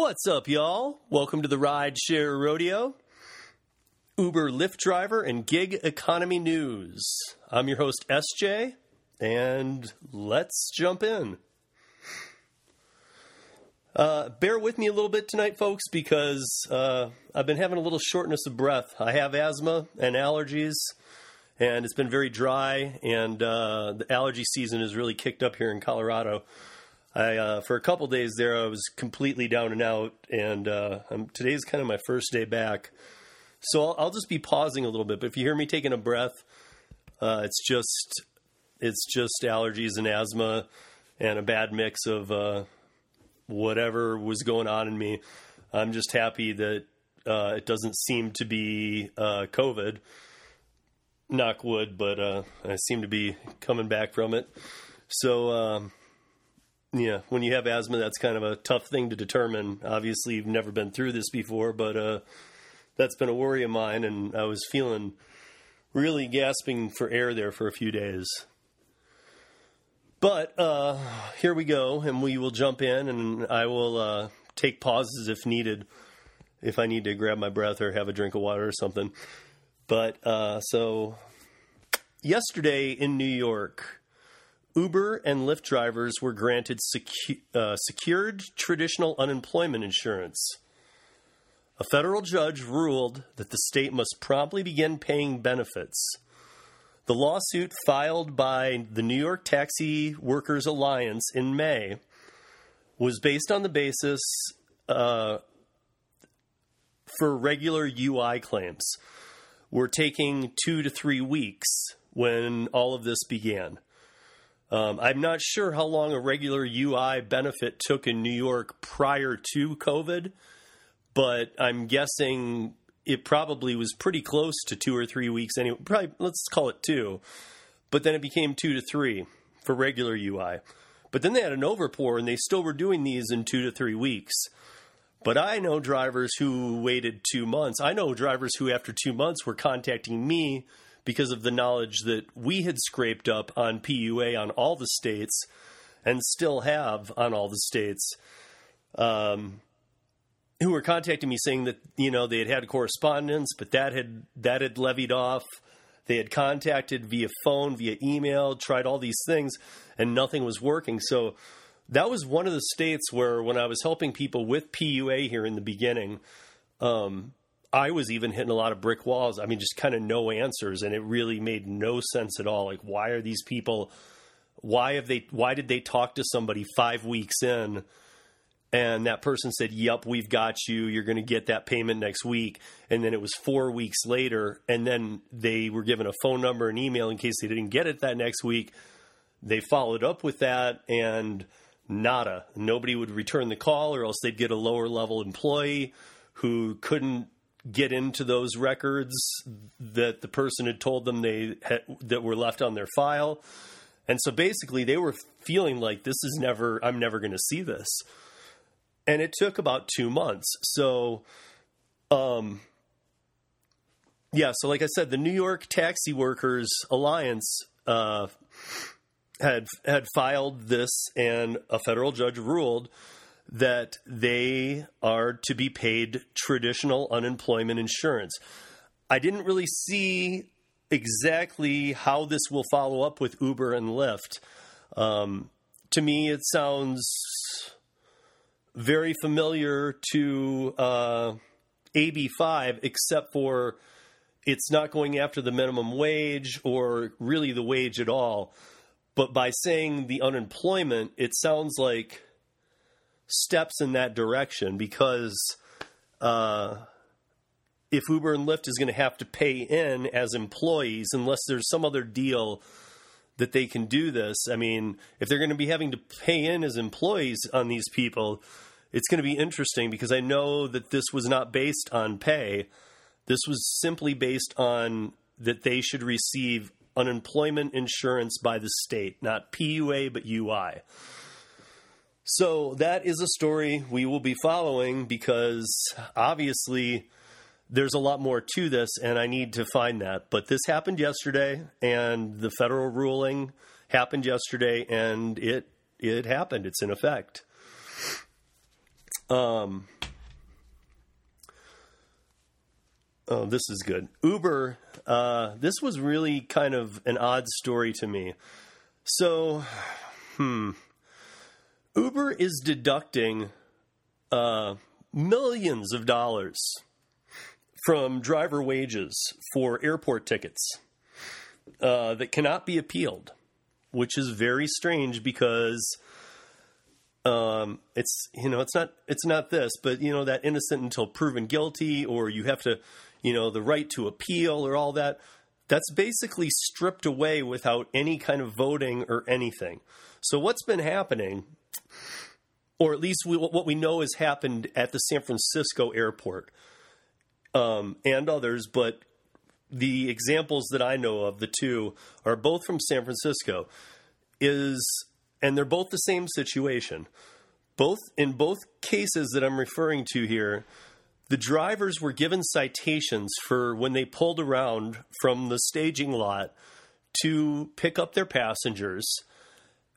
What's up, y'all? Welcome to the Rideshare Rodeo, Uber Lyft driver, and gig economy news. I'm your host, SJ, and let's jump in. Uh, bear with me a little bit tonight, folks, because uh, I've been having a little shortness of breath. I have asthma and allergies, and it's been very dry, and uh, the allergy season has really kicked up here in Colorado. I uh, for a couple days there, I was completely down and out, and uh, today's kind of my first day back. So I'll, I'll, just be pausing a little bit. But if you hear me taking a breath, uh, it's just it's just allergies and asthma, and a bad mix of uh, whatever was going on in me. I'm just happy that uh, it doesn't seem to be uh, COVID. Knock wood, but I seem to be coming back from it. So. Um, yeah, when you have asthma, that's kind of a tough thing to determine. Obviously, you've never been through this before, but uh, that's been a worry of mine, and I was feeling really gasping for air there for a few days. But uh, here we go, and we will jump in, and I will uh, take pauses if needed, if I need to grab my breath or have a drink of water or something. But uh, so, yesterday in New York, Uber and Lyft drivers were granted secu- uh, secured traditional unemployment insurance. A federal judge ruled that the state must promptly begin paying benefits. The lawsuit filed by the New York Taxi Workers Alliance in May was based on the basis uh, for regular UI claims were taking two to three weeks when all of this began. Um, I'm not sure how long a regular UI benefit took in New York prior to COVID, but I'm guessing it probably was pretty close to two or three weeks anyway. Probably let's call it two, but then it became two to three for regular UI. But then they had an overpour, and they still were doing these in two to three weeks. But I know drivers who waited two months. I know drivers who, after two months, were contacting me because of the knowledge that we had scraped up on PUA on all the states and still have on all the states. Um, who were contacting me saying that you know they had had correspondence, but that had that had levied off. They had contacted via phone, via email, tried all these things, and nothing was working. So that was one of the states where, when I was helping people with PUA here in the beginning, um, I was even hitting a lot of brick walls. I mean, just kind of no answers, and it really made no sense at all. Like, why are these people? Why have they? Why did they talk to somebody five weeks in, and that person said, "Yep, we've got you. You're going to get that payment next week." And then it was four weeks later, and then they were given a phone number and email in case they didn't get it that next week. They followed up with that, and nada. Nobody would return the call, or else they'd get a lower level employee who couldn't get into those records that the person had told them they had, that were left on their file. And so basically they were feeling like this is never I'm never going to see this. And it took about 2 months. So um yeah, so like I said the New York Taxi Workers Alliance uh had had filed this and a federal judge ruled that they are to be paid traditional unemployment insurance. I didn't really see exactly how this will follow up with Uber and Lyft. Um, to me, it sounds very familiar to uh, AB5, except for it's not going after the minimum wage or really the wage at all. But by saying the unemployment, it sounds like steps in that direction because uh, if Uber and Lyft is going to have to pay in as employees, unless there's some other deal that they can do this, I mean, if they're going to be having to pay in as employees on these people, it's going to be interesting because I know that this was not based on pay. This was simply based on that they should receive unemployment insurance by the state, not PUA, but UI. So that is a story we will be following because obviously there's a lot more to this and I need to find that. But this happened yesterday and the federal ruling happened yesterday and it it happened. It's in effect. Um, oh, this is good. Uber. Uh, this was really kind of an odd story to me. So, hmm. Uber is deducting uh, millions of dollars from driver wages for airport tickets uh, that cannot be appealed, which is very strange because um, it's you know it's not it's not this, but you know that innocent until proven guilty, or you have to you know the right to appeal or all that. That's basically stripped away without any kind of voting or anything. So what's been happening, or at least we, what we know has happened at the San Francisco airport um, and others, but the examples that I know of, the two, are both from San Francisco. Is and they're both the same situation. Both in both cases that I'm referring to here, the drivers were given citations for when they pulled around from the staging lot to pick up their passengers.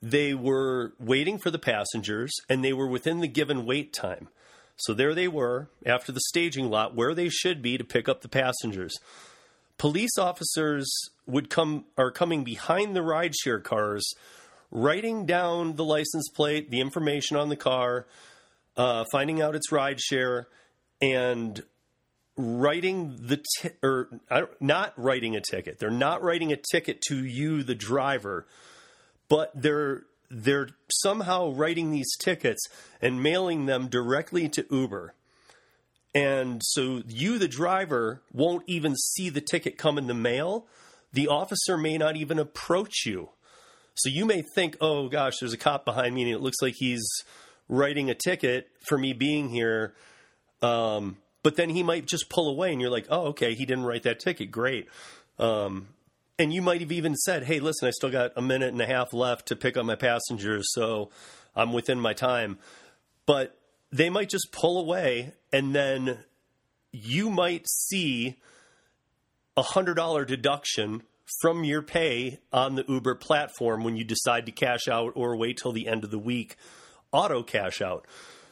They were waiting for the passengers and they were within the given wait time. So there they were after the staging lot where they should be to pick up the passengers. Police officers would come are coming behind the rideshare cars writing down the license plate, the information on the car, uh, finding out its rideshare, and writing the t- or not writing a ticket. They're not writing a ticket to you, the driver, but they're they're somehow writing these tickets and mailing them directly to Uber. And so you, the driver, won't even see the ticket come in the mail. The officer may not even approach you so you may think, oh gosh, there's a cop behind me and it looks like he's writing a ticket for me being here. Um, but then he might just pull away and you're like, oh, okay, he didn't write that ticket. Great. Um, and you might have even said, hey, listen, I still got a minute and a half left to pick up my passengers, so I'm within my time. But they might just pull away and then you might see a $100 deduction from your pay on the Uber platform when you decide to cash out or wait till the end of the week, auto cash out.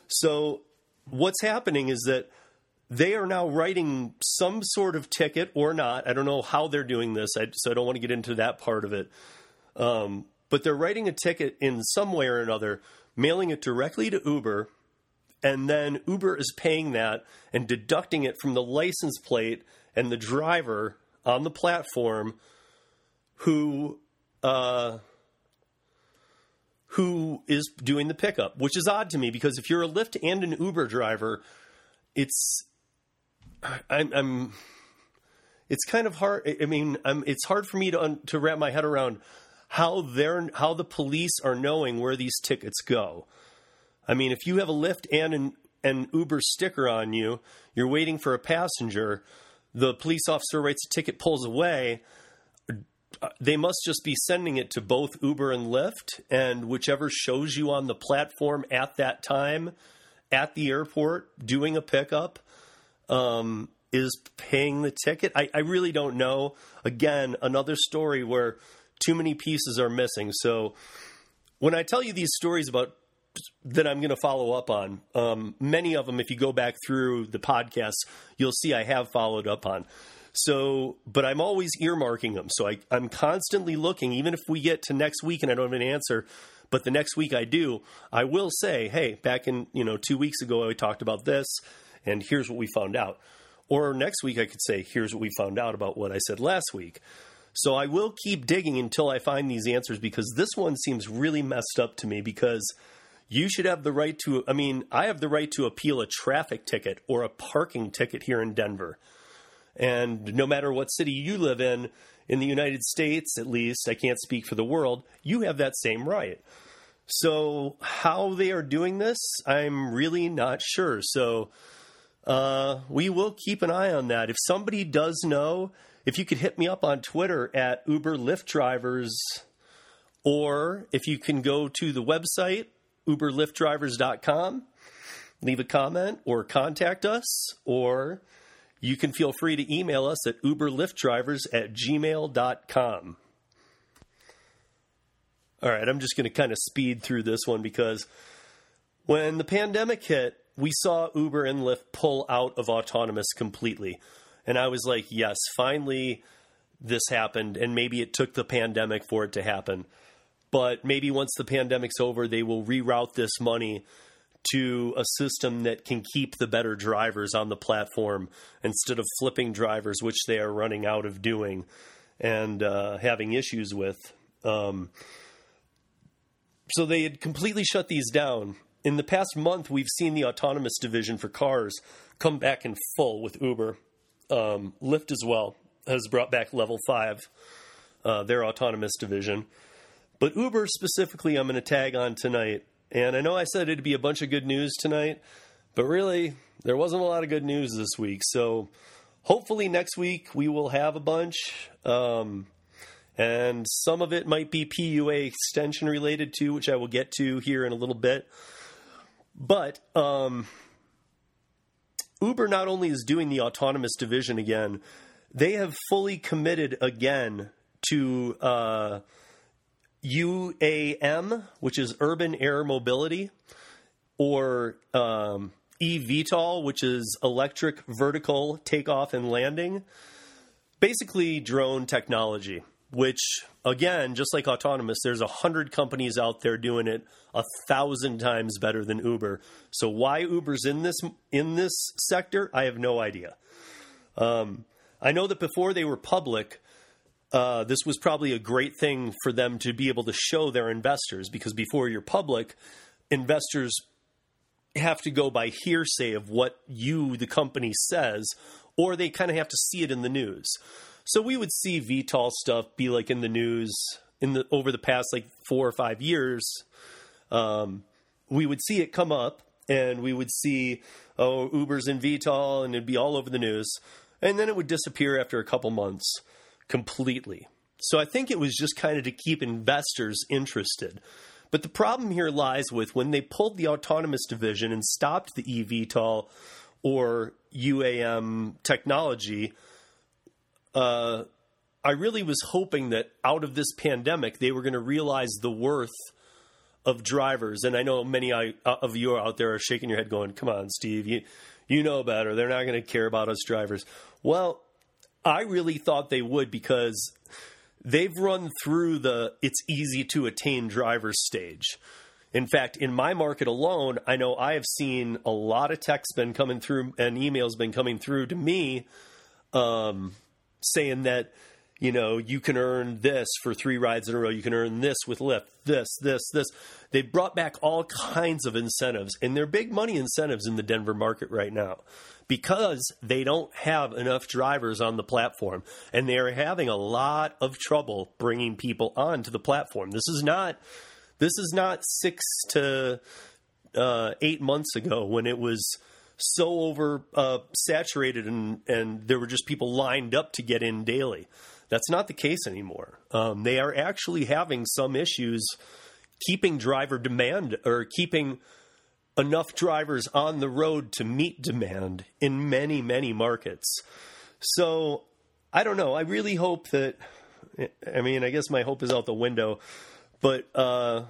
So, what's happening is that they are now writing some sort of ticket or not. I don't know how they're doing this, so I don't want to get into that part of it. Um, but they're writing a ticket in some way or another, mailing it directly to Uber, and then Uber is paying that and deducting it from the license plate and the driver on the platform who uh, who is doing the pickup, which is odd to me because if you're a Lyft and an Uber driver, it's I'm, I'm it's kind of hard. I mean, I'm, it's hard for me to un, to wrap my head around how they're how the police are knowing where these tickets go. I mean, if you have a Lyft and an, an Uber sticker on you, you're waiting for a passenger. The police officer writes a ticket, pulls away uh, they must just be sending it to both Uber and Lyft, and whichever shows you on the platform at that time at the airport doing a pickup um, is paying the ticket. I, I really don't know. Again, another story where too many pieces are missing. So when I tell you these stories about that I'm going to follow up on, um, many of them, if you go back through the podcast, you'll see I have followed up on. So, but I'm always earmarking them. So I, I'm constantly looking, even if we get to next week and I don't have an answer, but the next week I do, I will say, hey, back in, you know, two weeks ago, I talked about this and here's what we found out. Or next week, I could say, here's what we found out about what I said last week. So I will keep digging until I find these answers because this one seems really messed up to me because you should have the right to, I mean, I have the right to appeal a traffic ticket or a parking ticket here in Denver. And no matter what city you live in, in the United States at least, I can't speak for the world, you have that same right. So, how they are doing this, I'm really not sure. So, uh, we will keep an eye on that. If somebody does know, if you could hit me up on Twitter at Uber Lyft Drivers, or if you can go to the website, uberlyftdrivers.com, leave a comment or contact us, or you can feel free to email us at uberlyftdrivers at gmail.com. All right, I'm just going to kind of speed through this one because when the pandemic hit, we saw Uber and Lyft pull out of autonomous completely. And I was like, yes, finally this happened. And maybe it took the pandemic for it to happen. But maybe once the pandemic's over, they will reroute this money to a system that can keep the better drivers on the platform instead of flipping drivers, which they are running out of doing and uh, having issues with. Um, so they had completely shut these down. In the past month, we've seen the autonomous division for cars come back in full with Uber. Um, Lyft as well has brought back Level 5, uh, their autonomous division. But Uber specifically, I'm going to tag on tonight. And I know I said it'd be a bunch of good news tonight, but really, there wasn't a lot of good news this week. So hopefully, next week we will have a bunch. Um, and some of it might be PUA extension related too, which I will get to here in a little bit. But um, Uber not only is doing the autonomous division again, they have fully committed again to uh, UAM, which is Urban Air Mobility, or um, eVTOL, which is Electric Vertical Takeoff and Landing. Basically, drone technology, which, again, just like autonomous, there's a hundred companies out there doing it a thousand times better than Uber. So why Uber's in this in this sector, I have no idea. Um, I know that before they were public, uh, this was probably a great thing for them to be able to show their investors because before you're public, investors have to go by hearsay of what you, the company, says, or they kind of have to see it in the news. So we would see VTOL stuff be like in the news in the over the past like four or five years. Um, we would see it come up, and we would see oh Uber's in VTOL, and it'd be all over the news, and then it would disappear after a couple months completely. So I think it was just kind of to keep investors interested. But the problem here lies with when they pulled the autonomous division and stopped the eVTOL or UAM technology. Uh, I really was hoping that out of this pandemic, they were going to realize the worth of drivers. And I know many of you out there are shaking your head, going, "Come on, Steve, you you know better. They're not going to care about us drivers." Well, I really thought they would because they've run through the it's easy to attain driver's stage. In fact, in my market alone, I know I have seen a lot of texts been coming through and emails been coming through to me um, saying that you know, you can earn this for three rides in a row. You can earn this with Lyft, this, this, this. They brought back all kinds of incentives, and they're big money incentives in the Denver market right now because they don't have enough drivers on the platform, and they are having a lot of trouble bringing people onto the platform. This is not. This is not six to uh, eight months ago when it was so over uh, saturated and and there were just people lined up to get in daily. That's not the case anymore. Um, they are actually having some issues keeping driver demand or keeping enough drivers on the road to meet demand in many, many markets. So I don't know. I really hope that. I mean, I guess my hope is out the window, but uh,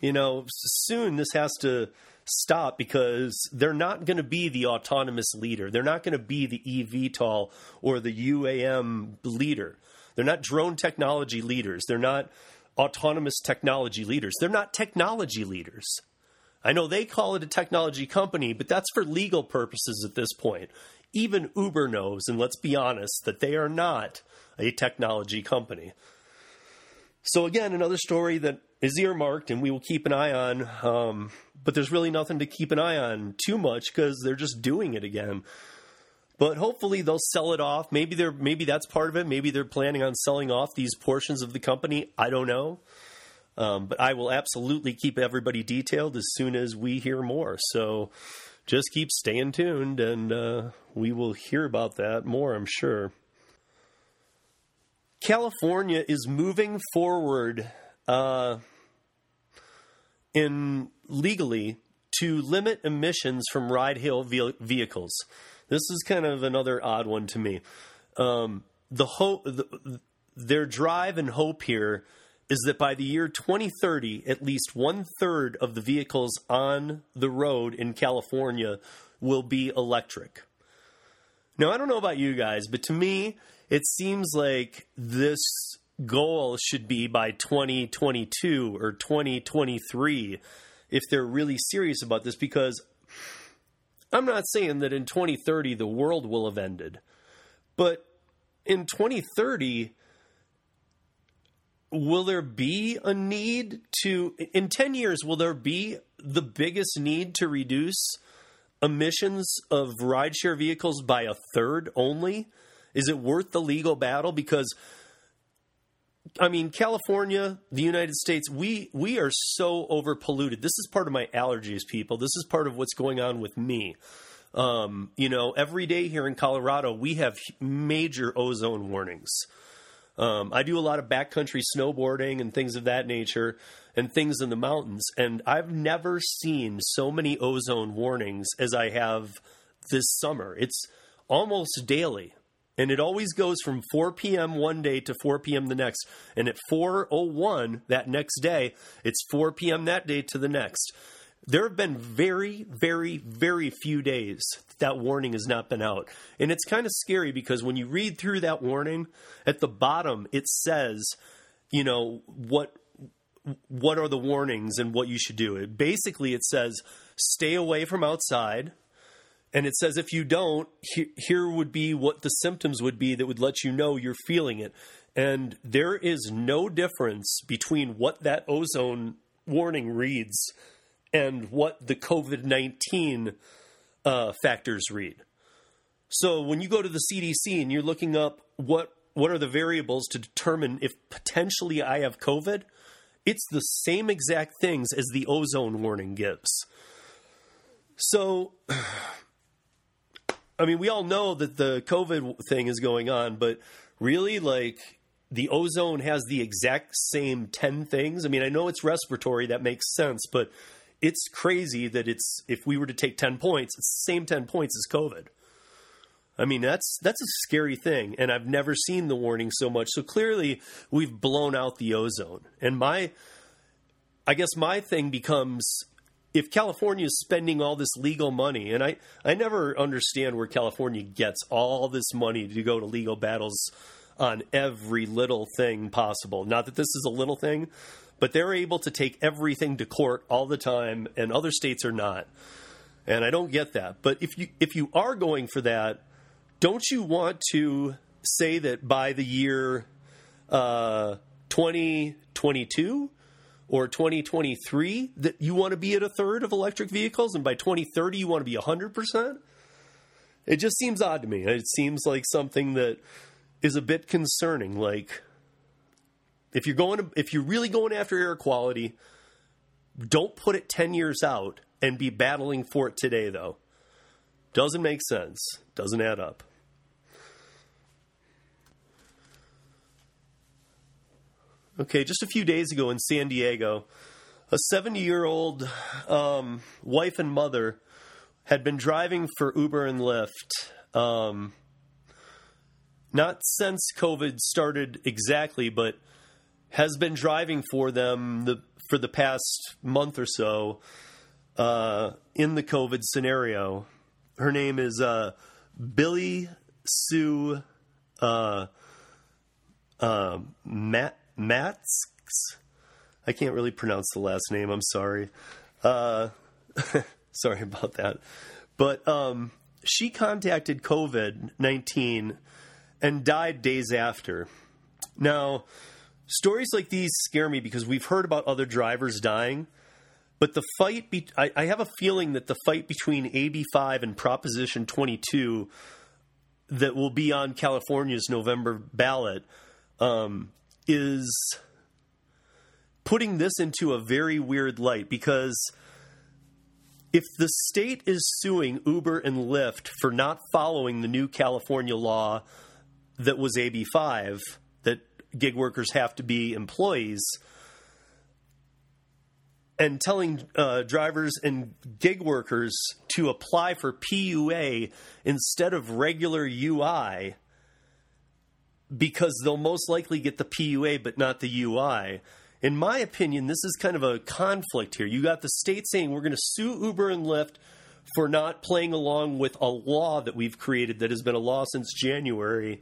you know, soon this has to stop because they're not going to be the autonomous leader. They're not going to be the eVTOL or the UAM leader. They're not drone technology leaders. They're not autonomous technology leaders. They're not technology leaders. I know they call it a technology company, but that's for legal purposes at this point. Even Uber knows, and let's be honest, that they are not a technology company. So, again, another story that is earmarked and we will keep an eye on, um, but there's really nothing to keep an eye on too much because they're just doing it again. But hopefully they'll sell it off. Maybe they're maybe that's part of it. Maybe they're planning on selling off these portions of the company. I don't know. Um, but I will absolutely keep everybody detailed as soon as we hear more. So just keep staying tuned, and uh, we will hear about that more. I'm sure. California is moving forward uh, in legally to limit emissions from ride hail vehicles. This is kind of another odd one to me. Um, the hope, the, their drive and hope here is that by the year 2030, at least one third of the vehicles on the road in California will be electric. Now, I don't know about you guys, but to me, it seems like this goal should be by 2022 or 2023 if they're really serious about this because I'm not saying that in 2030 the world will have ended, but in 2030, will there be a need to, in 10 years, will there be the biggest need to reduce emissions of rideshare vehicles by a third only? Is it worth the legal battle? Because I mean, California, the United States, we we are so overpolluted. This is part of my allergies, people. This is part of what's going on with me. Um, you know, every day here in Colorado, we have major ozone warnings. Um, I do a lot of backcountry snowboarding and things of that nature, and things in the mountains. And I've never seen so many ozone warnings as I have this summer. It's almost daily. And it always goes from 4 p.m. one day to 4 p.m. the next. And at 4:01 that next day, it's 4 p.m. that day to the next. There have been very, very, very few days that warning has not been out. And it's kind of scary because when you read through that warning, at the bottom it says, you know, what what are the warnings and what you should do. It basically it says stay away from outside. And it says if you don't, he, here would be what the symptoms would be that would let you know you're feeling it. And there is no difference between what that ozone warning reads and what the COVID 19 uh, factors read. So when you go to the CDC and you're looking up what what are the variables to determine if potentially I have COVID, it's the same exact things as the ozone warning gives. So, I mean, we all know that the COVID thing is going on, but really, like, the ozone has the exact same 10 things. I mean, I know it's respiratory, that makes sense, but it's crazy that it's if we were to take 10 points, it's the same 10 points as COVID. I mean, that's that's a scary thing and I've never seen the warning so much. So clearly we've blown out the ozone. And my I guess my thing becomes if California is spending all this legal money, and I, I never understand where California gets all this money to go to legal battles on every little thing possible. Not that this is a little thing, but they're able to take everything to court all the time, and other states are not. And I don't get that. But if you if you are going for that, don't you want to say that by the year uh, 2022 or 2023 that you want to be at a third of electric vehicles, and by 2030 you want to be 100 percent? It just seems odd to me. It seems like something that is a bit concerning. Like if you're going to, if you're really going after air quality, don't put it 10 years out and be battling for it today though. Doesn't make sense. Doesn't add up. Okay, just a few days ago in San Diego, a 70 year old um, wife and mother had been driving for Uber and Lyft. Um, not since COVID started exactly, but has been driving for them the, for the past month or so uh, in the COVID scenario. Her name is uh, Billy Sue uh, uh, Matt Matz. I can't really pronounce the last name. I'm sorry. Uh, sorry about that. But um, she contacted COVID 19 and died days after. Now, stories like these scare me because we've heard about other drivers dying, but the fight, be- I, I have a feeling that the fight between AB5 and Proposition 22 that will be on California's November ballot um, is putting this into a very weird light because if the state is suing Uber and Lyft for not following the new California law that was AB5, that gig workers have to be employees and telling uh, drivers and gig workers to apply for PUA instead of regular UI, because they'll most likely get the PUA but not the UI. In my opinion, this is kind of a conflict here. You got the state saying we're going to sue Uber and Lyft for not playing along with a law that we've created that has been a law since January.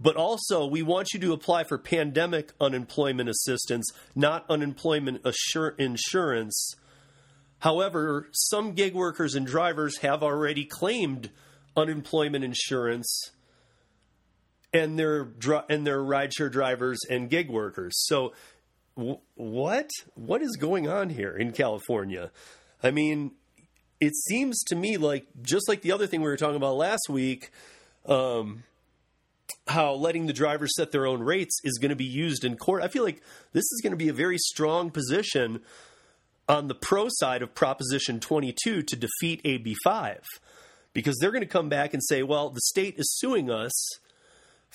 But also, we want you to apply for pandemic unemployment assistance, not unemployment assur- insurance. However, some gig workers and drivers have already claimed unemployment insurance and their and their rideshare drivers and gig workers. So w- what what is going on here in California? I mean, it seems to me like just like the other thing we were talking about last week, um, how letting the drivers set their own rates is going to be used in court. I feel like this is going to be a very strong position on the pro side of Proposition 22 to defeat AB5 because they're going to come back and say, well, the state is suing us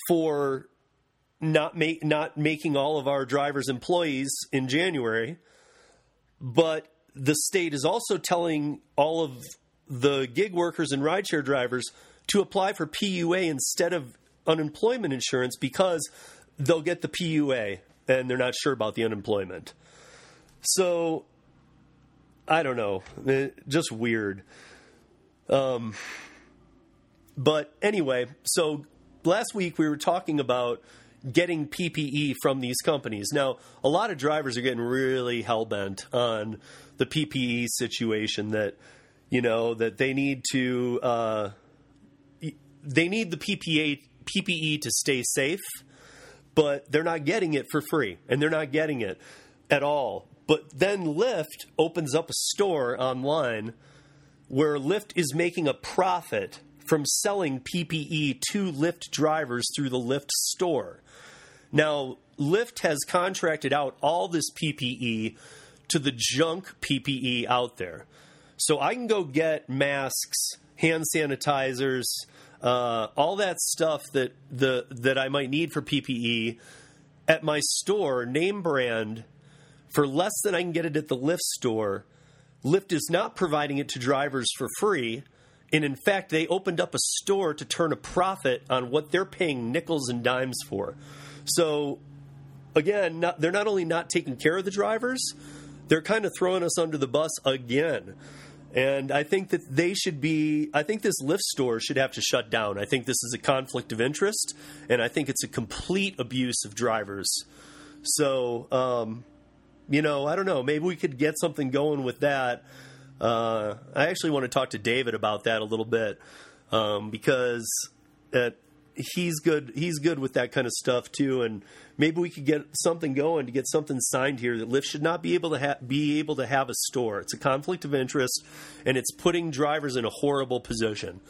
for not not making all of our drivers employees in January, but the state is also telling all of the gig workers and rideshare drivers to apply for PUA instead of unemployment insurance because they'll get the PUA and they're not sure about the unemployment. So I don't know, eh, just weird. Um, but anyway, so last week we were talking about getting PPE from these companies. Now, a lot of drivers are getting really hell bent on the PPE situation that you know that they need to uh, they need the PPE to stay safe, but they're not getting it for free, and they're not getting it at all. But then Lyft opens up a store online where Lyft is making a profit from selling PPE to Lyft drivers through the Lyft store. Now, Lyft has contracted out all this PPE to the junk PPE out there. So I can go get masks, hand sanitizers, uh, all that stuff that the that I might need for PPE at my store, name brand, for less than I can get it at the Lyft store. Lyft is not providing it to drivers for free. And in fact, they opened up a store to turn a profit on what they're paying nickels and dimes for. So, again, not, they're not only not taking care of the drivers, they're kind of throwing us under the bus again. And I think that they should be, I think this Lyft store should have to shut down. I think this is a conflict of interest, and I think it's a complete abuse of drivers. So, um, you know, I don't know. Maybe we could get something going with that. Uh, I actually want to talk to David about that a little bit um, because it, he's good. He's good with that kind of stuff too, and maybe we could get something going to get something signed here that Lyft should not be able to ha- be able to have a store. It's a conflict of interest, and it's putting drivers in a horrible position.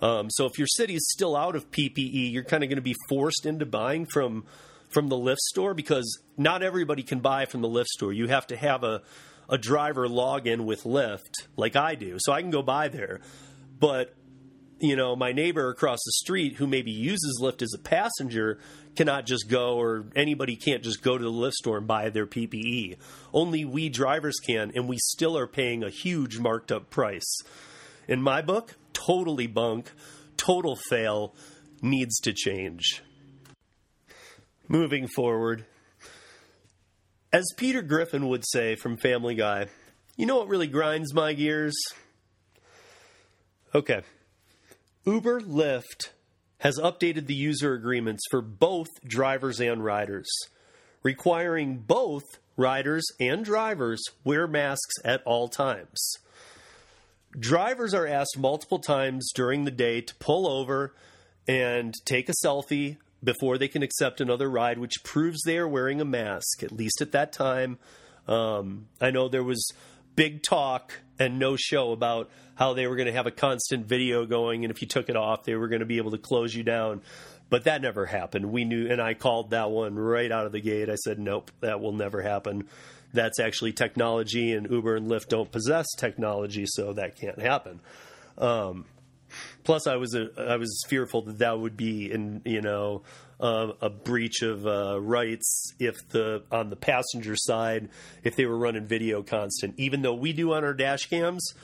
Um, so if your city is still out of PPE, you're kind of going to be forced into buying from from the Lyft store because not everybody can buy from the Lyft store. You have to have a a driver log in with Lyft like I do, so I can go by there. But you know, my neighbor across the street who maybe uses Lyft as a passenger cannot just go, or anybody can't just go to the Lyft store and buy their PPE. Only we drivers can, and we still are paying a huge marked up price. In my book, totally bunk, total fail, needs to change. Moving forward, as Peter Griffin would say from Family Guy, you know what really grinds my gears? Okay. Uber Lyft has updated the user agreements for both drivers and riders, requiring both riders and drivers wear masks at all times. Drivers are asked multiple times during the day to pull over and take a selfie before they can accept another ride, which proves they are wearing a mask, at least at that time. Um, I know there was big talk and no show about how they were going to have a constant video going, and if you took it off, they were going to be able to close you down. But that never happened. We knew, and I called that one right out of the gate. I said, nope, that will never happen. That's actually technology, and Uber and Lyft don't possess technology, so that can't happen. Um, Plus, I was a, I was fearful that that would be in you know uh, a breach of uh, rights if the on the passenger side if they were running video constant. Even though we do on our dash cams,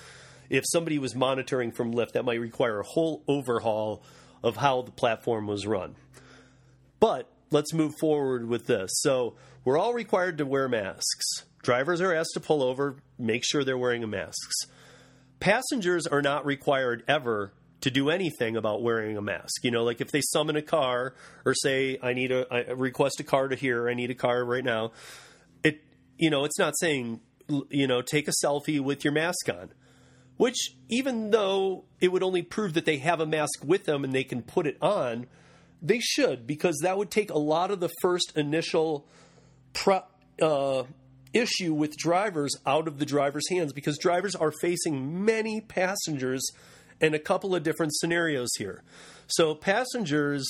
if somebody was monitoring from Lyft, that might require a whole overhaul of how the platform was run. but let's move forward with this. So we're all required to wear masks. Drivers are asked to pull over, make sure they're wearing masks. Passengers are not required ever to do anything about wearing a mask. You know, like if they summon a car or say, I need a, I request a car to here, I need a car right now, it, you know, it's not saying, you know, take a selfie with your mask on. Which, even though it would only prove that they have a mask with them and they can put it on, they should, because that would take a lot of the first initial pro, uh, issue with drivers out of the driver's hands because drivers are facing many passengers in a couple of different scenarios here. So passengers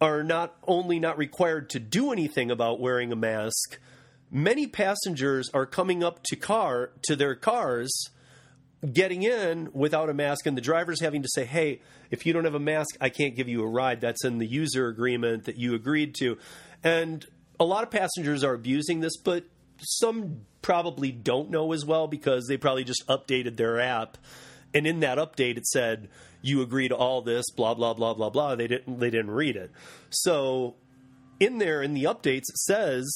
are not only not required to do anything about wearing a mask, many passengers are coming up to car to their cars getting in without a mask and the driver's having to say, "Hey, if you don't have a mask, I can't give you a ride. That's in the user agreement that you agreed to." And a lot of passengers are abusing this, but some probably don't know as well because they probably just updated their app and in that update it said you agree to all this blah blah blah blah blah. They didn't they didn't read it. So in there in the updates it says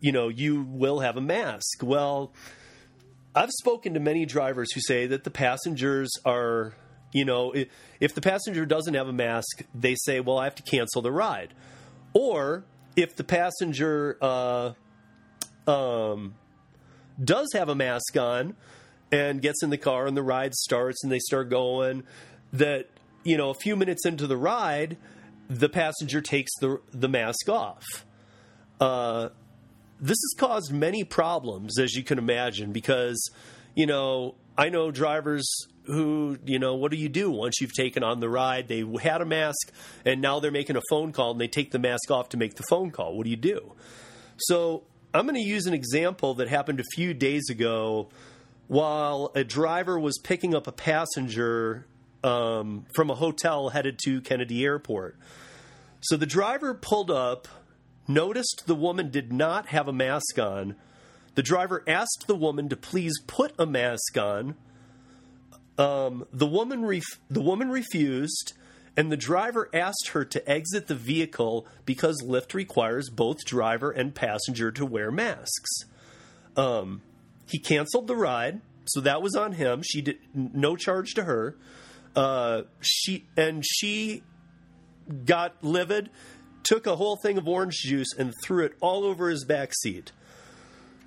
you know you will have a mask. Well i've spoken to many drivers who say that the passengers are you know if, the passenger doesn't have a mask they say well i have to cancel the ride. Or if the passenger uh, um, does have a mask on and gets in the car and the ride starts and they start going, that, you know, a few minutes into the ride, the passenger takes the, the mask off. Uh, this has caused many problems, as you can imagine, because, you know, I know drivers who, you know, what do you do once you've taken on the ride? They had a mask and now they're making a phone call and they take the mask off to make the phone call. What do you do? So I'm going to use an example that happened a few days ago while a driver was picking up a passenger um, from a hotel headed to Kennedy Airport. So the driver pulled up, noticed the woman did not have a mask on. The driver asked the woman to please put a mask on. Um, the woman ref- the woman refused, and the driver asked her to exit the vehicle because Lyft requires both driver and passenger to wear masks. Um, he canceled the ride, so that was on him. She did no charge to her. Uh, she and she got livid, took a whole thing of orange juice and threw it all over his back seat.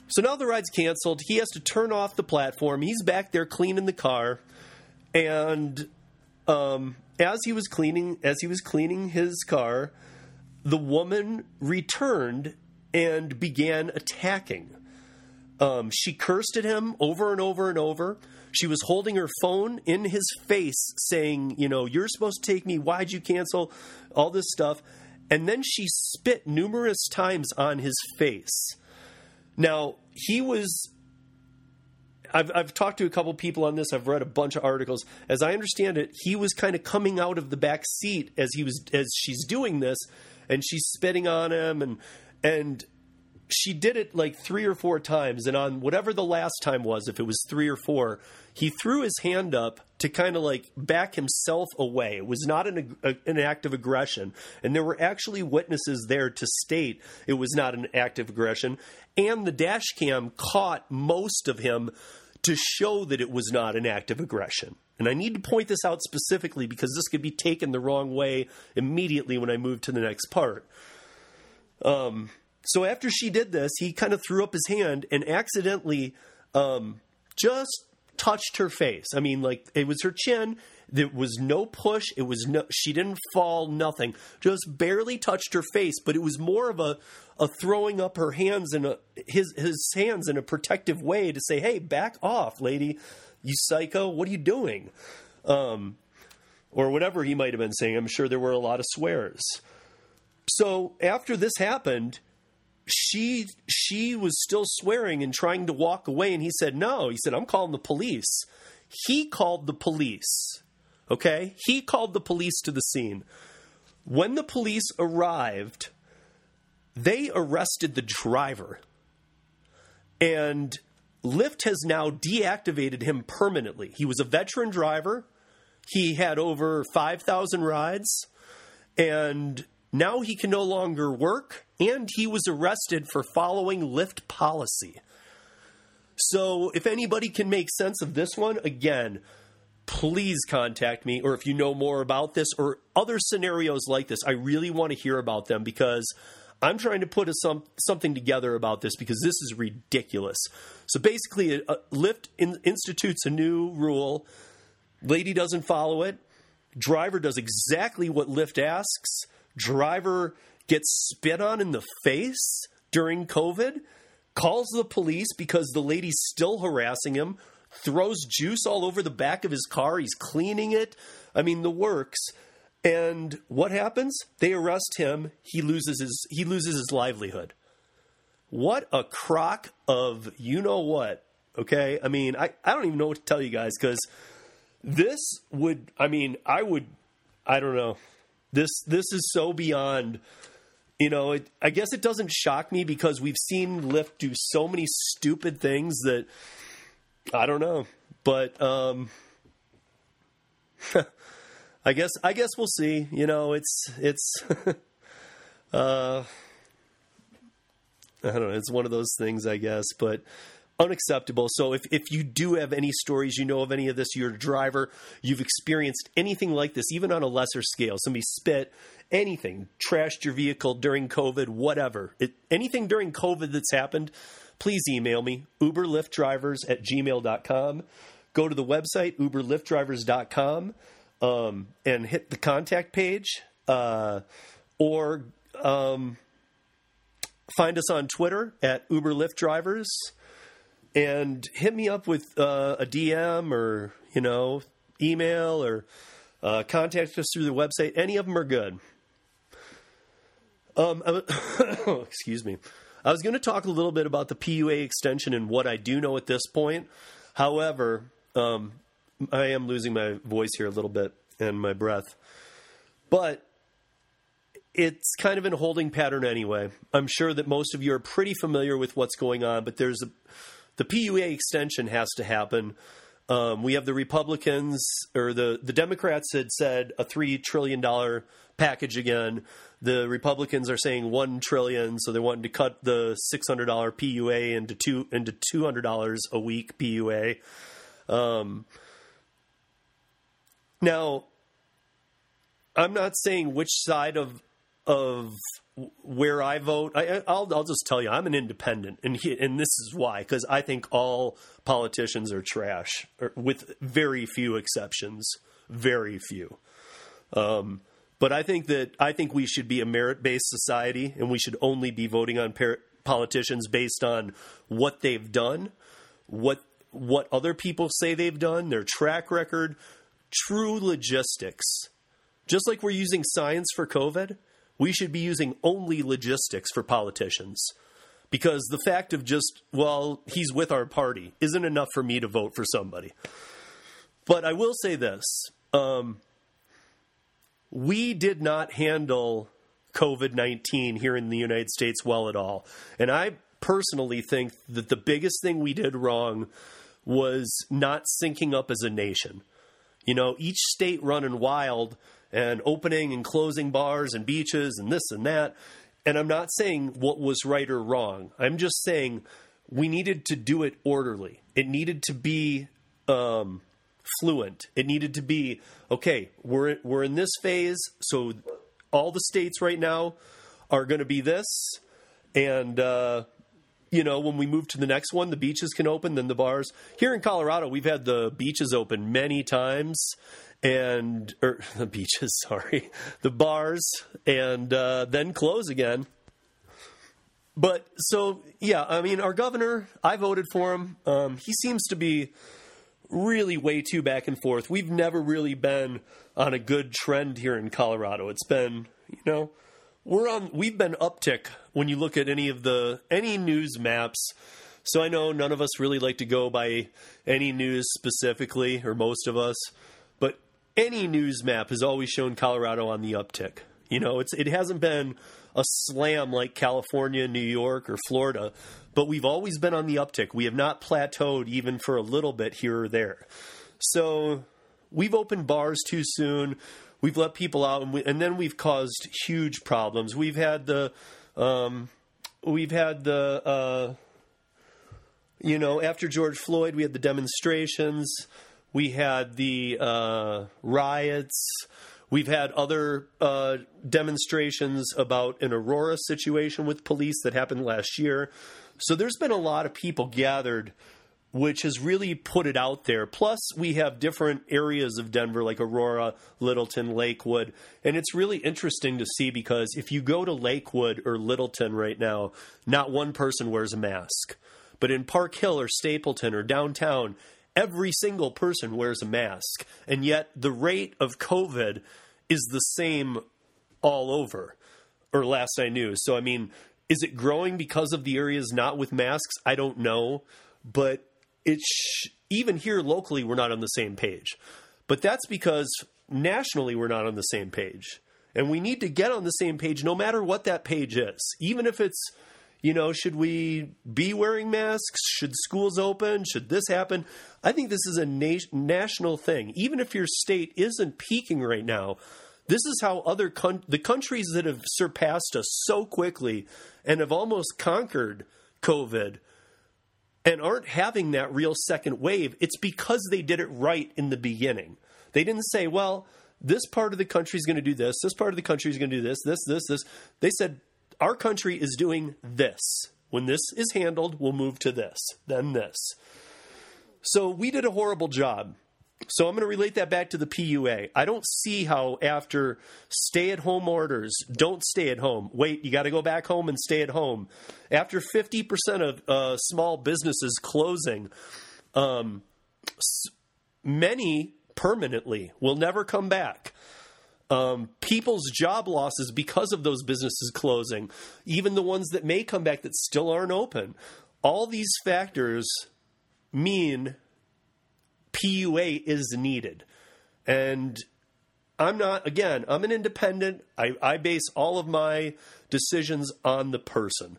So now the ride's canceled. He has to turn off the platform. He's back there cleaning the car, and um, as he was cleaning, as he was cleaning his car, the woman returned and began attacking. Um, she cursed at him over and over and over. She was holding her phone in his face, saying, "You know, you're supposed to take me. Why'd you cancel? All this stuff." And then she spit numerous times on his face. Now he was I've, I've talked to a couple people on this. I've read a bunch of articles. As I understand it, he was kind of coming out of the back seat as he was as she's doing this, and she's spitting on him, and and she did it like three or four times. And on whatever the last time was, if it was three or four, he threw his hand up to kind of like back himself away. It was not an, a, an act of aggression. And there were actually witnesses there to state it was not an act of aggression. And the dash cam caught most of him to show that it was not an act of aggression. And I need to point this out specifically because this could be taken the wrong way immediately when I move to the next part. Um, so after she did this, he kind of threw up his hand and accidentally um, just touched her face. I mean, like it was her chin. There was no push. It was no. She didn't fall. Nothing. Just barely touched her face. But it was more of a a throwing up her hands in a his his hands in a protective way to say, "Hey, back off, lady, you psycho! What are you doing?" Um, or whatever he might have been saying. I'm sure there were a lot of swears. So after this happened, she she was still swearing and trying to walk away, and he said, "No." He said, "I'm calling the police." He called the police. Okay, he called the police to the scene. When the police arrived they arrested the driver. And Lyft has now deactivated him permanently. He was a veteran driver. He had over 5,000 rides. And Now he can no longer work, and he was arrested for following Lyft policy. So, if anybody can make sense of this one, again, please contact me. Or if you know more about this or other scenarios like this, I really want to hear about them because I'm trying to put a, some, something together about this because this is ridiculous. So, basically, a, a Lyft in, institutes a new rule. Lady doesn't follow it. Driver does exactly what Lyft asks driver gets spit on in the face during COVID, calls the police because the lady's still harassing him, throws juice all over the back of his car, he's cleaning it. I mean, the works. And what happens? They arrest him. He loses his he loses his livelihood. What a crock of you know what. Okay? I mean, I, I don't even know what to tell you guys because this would I mean, I would I don't know. This this is so beyond. You know, it, I guess it doesn't shock me because we've seen Lyft do so many stupid things that I don't know, but um, I guess I guess we'll see. You know, it's it's uh, I don't know. It's one of those things, I guess, but unacceptable. So if, if you do have any stories, you know of any of this, you're a driver, you've experienced anything like this, even on a lesser scale, somebody spit, anything, trashed your vehicle during COVID, whatever, it, anything during COVID that's happened, please email me, uberlyftdrivers at gmail.com. Go to the website, uberlyftdrivers.com, um, and hit the contact page, uh, or um, find us on Twitter at uberlyftdrivers and hit me up with uh, a DM or you know email or uh, contact us through the website. Any of them are good. Um, excuse me. I was going to talk a little bit about the PUA extension and what I do know at this point. However, um, I am losing my voice here a little bit and my breath, but it's kind of in a holding pattern anyway. I'm sure that most of you are pretty familiar with what's going on, but there's a the PUA extension has to happen. Um, we have the Republicans or the the Democrats had said a three trillion dollar package again. The Republicans are saying one trillion, so they wanted to cut the six hundred dollar PUA into two into two hundred dollars a week PUA. Um, now, I'm not saying which side of of where I vote, I, will I'll just tell you, I'm an independent, and he, and this is why, because I think all politicians are trash, with very few exceptions, very few. Um, but I think that I think we should be a merit based society, and we should only be voting on par- politicians based on what they've done, what what other people say they've done, their track record, true logistics. Just like we're using science for COVID we should be using only logistics for politicians. Because the fact of just, well, he's with our party isn't enough for me to vote for somebody. But I will say this um, we did not handle COVID 19 here in the United States well at all. And I personally think that the biggest thing we did wrong was not syncing up as a nation. You know, each state running wild and opening and closing bars and beaches and this and that. And I'm not saying what was right or wrong. I'm just saying we needed to do it orderly. It needed to be um, fluent. It needed to be okay. We're we're in this phase, so all the states right now are going to be this, and uh, you know when we move to the next one, the beaches can open, then the bars. Here in Colorado, we've had the beaches open many times, and or the beaches, sorry, the bars, and uh, then close again. But so yeah, I mean, our governor, I voted for him. Um, he seems to be really way too back and forth. We've never really been on a good trend here in Colorado. It's been, you know, we're on. We've been uptick when you look at any of the any news maps. So I know none of us really like to go by any news specifically, or most of us but any news map has always shown Colorado on the uptick. You know, it's it hasn't been a slam like California, New York, or Florida, but we've always been on the uptick. We have not plateaued even for a little bit here or there. So we've opened bars too soon. We've let people out, and, we, and then we've caused huge problems. We've had the, um, we've had the, uh, you know, after George Floyd, we had the demonstrations, we had the uh, riots. We've had other uh, demonstrations about an Aurora situation with police that happened last year. So there's been a lot of people gathered which has really put it out there. Plus, we have different areas of Denver like Aurora, Littleton, Lakewood. And it's really interesting to see because if you go to Lakewood or Littleton right now, not one person wears a mask. But in Park Hill or Stapleton or downtown, every single person wears a mask. And yet the rate of COVID is the same all over, or last I knew. So, I mean, is it growing because of the areas not with masks? I don't know. But it's even here locally we're not on the same page. But that's because nationally we're not on the same page. And we need to get on the same page no matter what that page is. Even if it's, you know, should we be wearing masks? Should schools open? Should this happen? I think this is a na- national thing. Even if your state isn't peaking right now, this is how other con- the countries that have surpassed us so quickly and have almost conquered COVID and aren't having that real second wave, it's because they did it right in the beginning. They didn't say, well, this part of the country is going to do this, this part of the country is going to do this, this, this, this. They said, our country is doing this. When this is handled, we'll move to this, then this. So we did a horrible job. So I'm going to relate that back to the PUA. I don't see how after stay at home orders, don't stay at home. Wait, you got to go back home and stay at home. After 50% of uh, small businesses closing, um, many permanently will never come back. Um, people's job losses because of those businesses closing, even the ones that may come back that still aren't open. All these factors mean PUA is needed. And I'm not, again, I'm an independent. I, I base all of my decisions on the person.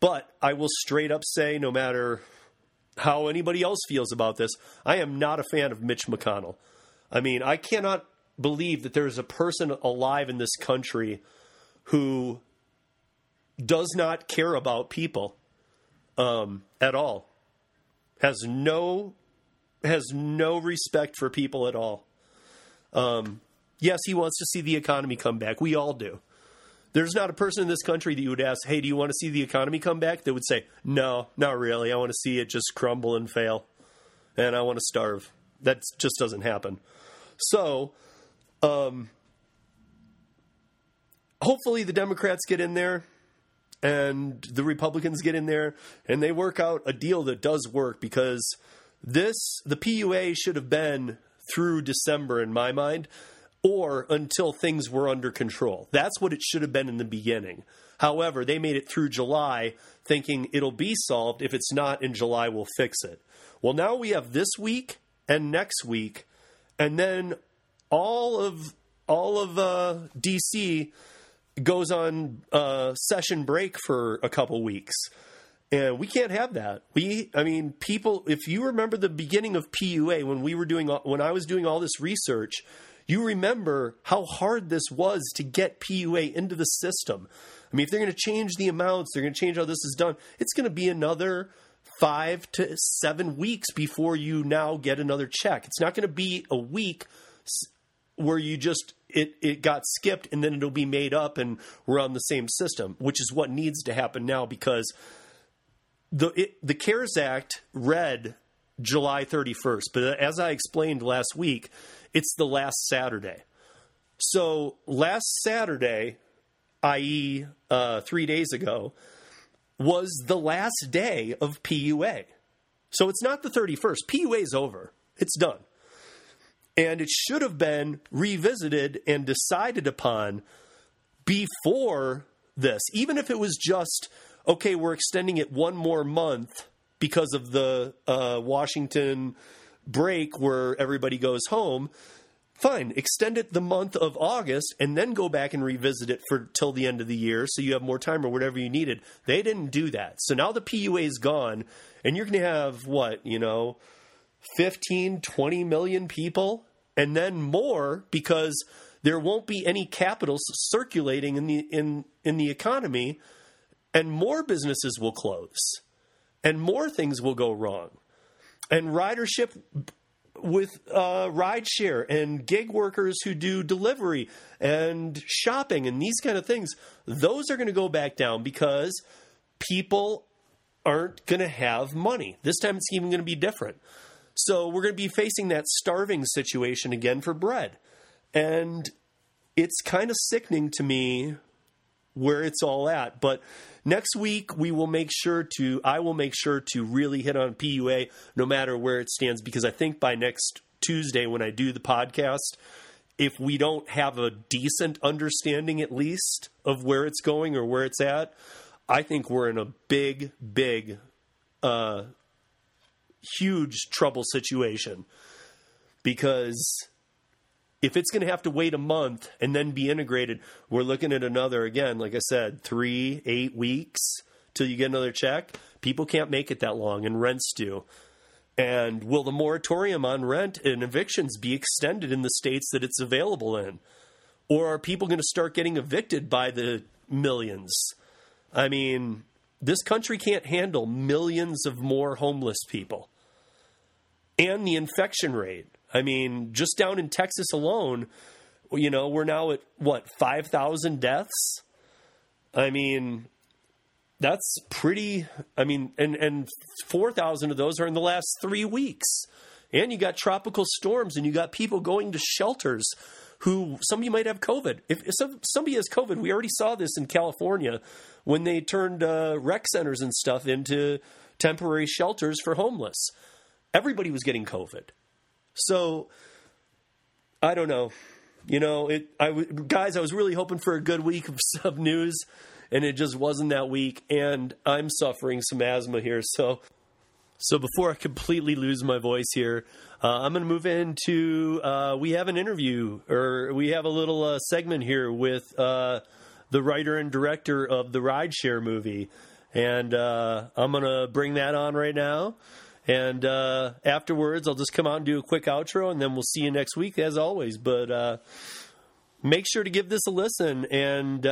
But I will straight up say, no matter how anybody else feels about this, I am not a fan of Mitch McConnell. I mean, I cannot believe that there is a person alive in this country who does not care about people um, at all, has no has no respect for people at all. Um, yes, he wants to see the economy come back. We all do. There's not a person in this country that you would ask, hey, do you want to see the economy come back? That would say, no, not really. I want to see it just crumble and fail. And I want to starve. That just doesn't happen. So, um, hopefully the Democrats get in there and the Republicans get in there and they work out a deal that does work because this the PUA should have been through December in my mind or until things were under control. That's what it should have been in the beginning. However, they made it through July thinking it'll be solved. If it's not in July, we'll fix it. Well, now we have this week and next week, and then all of all of uh, DC goes on uh, session break for a couple weeks. And we can't have that. We, I mean, people. If you remember the beginning of PUA when we were doing, when I was doing all this research, you remember how hard this was to get PUA into the system. I mean, if they're going to change the amounts, they're going to change how this is done. It's going to be another five to seven weeks before you now get another check. It's not going to be a week where you just it it got skipped and then it'll be made up and we're on the same system, which is what needs to happen now because the it, the CARES Act read July 31st, but as I explained last week, it's the last Saturday. So last Saturday, i.e., uh, three days ago, was the last day of PUA. So it's not the 31st. PUA is over. It's done. And it should have been revisited and decided upon before this, even if it was just okay, we're extending it one more month because of the uh, Washington break where everybody goes home. Fine, extend it the month of August and then go back and revisit it for till the end of the year so you have more time or whatever you needed. They didn't do that. So now the PUA is gone and you're going to have what, you know, 15, 20 million people and then more because there won't be any capital circulating in the in in the economy, and more businesses will close, and more things will go wrong, and ridership with uh, rideshare and gig workers who do delivery and shopping and these kind of things, those are going to go back down because people aren't going to have money. This time it's even going to be different. So we're going to be facing that starving situation again for bread. And it's kind of sickening to me where it's all at. But next week we will make sure to I will make sure to really hit on PUA no matter where it stands because I think by next Tuesday when I do the podcast if we don't have a decent understanding at least of where it's going or where it's at, I think we're in a big, big, uh, huge trouble situation because if it's going to have to wait a month and then be integrated, we're looking at another, again, like I said, three, eight weeks till you get another check. People can't make it that long, and rents do. And will the moratorium on rent and evictions be extended in the states that it's available in? Or are people going to start getting evicted by the millions? I mean, this country can't handle millions of more homeless people. And the infection rate. I mean, just down in Texas alone, you know, we're now at what, 5,000 deaths? I mean, that's pretty I mean, and and 4,000 of those are in the last 3 weeks. And you got tropical storms and you got people going to shelters who somebody might have COVID. If, if somebody has COVID, we already saw this in California when they turned uh, rec centers and stuff into temporary shelters for homeless. Everybody was getting COVID. So I don't know. You know, it. I guys, I was really hoping for a good week of sub news, and it just wasn't that week. And I'm suffering some asthma here, so so before I completely lose my voice here, uh, I'm going to move into. Uh, we have an interview, or we have a little uh, segment here with uh, the writer and director of the Rideshare movie, and uh, I'm going to bring that on right now. And uh, afterwards, I'll just come out and do a quick outro, and then we'll see you next week, as always. But make sure to give this a listen, and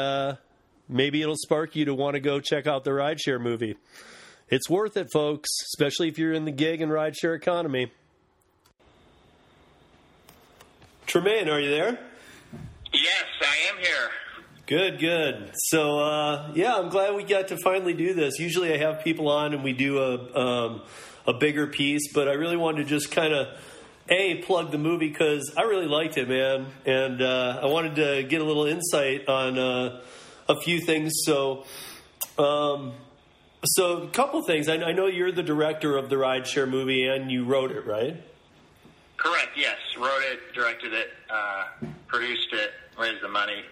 maybe it'll spark you to want to go check out the Rideshare movie. It's worth it, folks, especially if you're in the gig and rideshare economy. Tremaine, are you there? Yes, I am here. Good, good. So, uh, yeah, I'm glad we got to finally do this. Usually, I have people on and we do a um, a bigger piece, but I really wanted to just kind of a plug the movie because I really liked it, man, and uh, I wanted to get a little insight on uh, a few things. So, um, so a couple things. I, I know you're the director of the rideshare movie, and you wrote it, right? Correct. Yes, wrote it, directed it, uh, produced it, raised the money.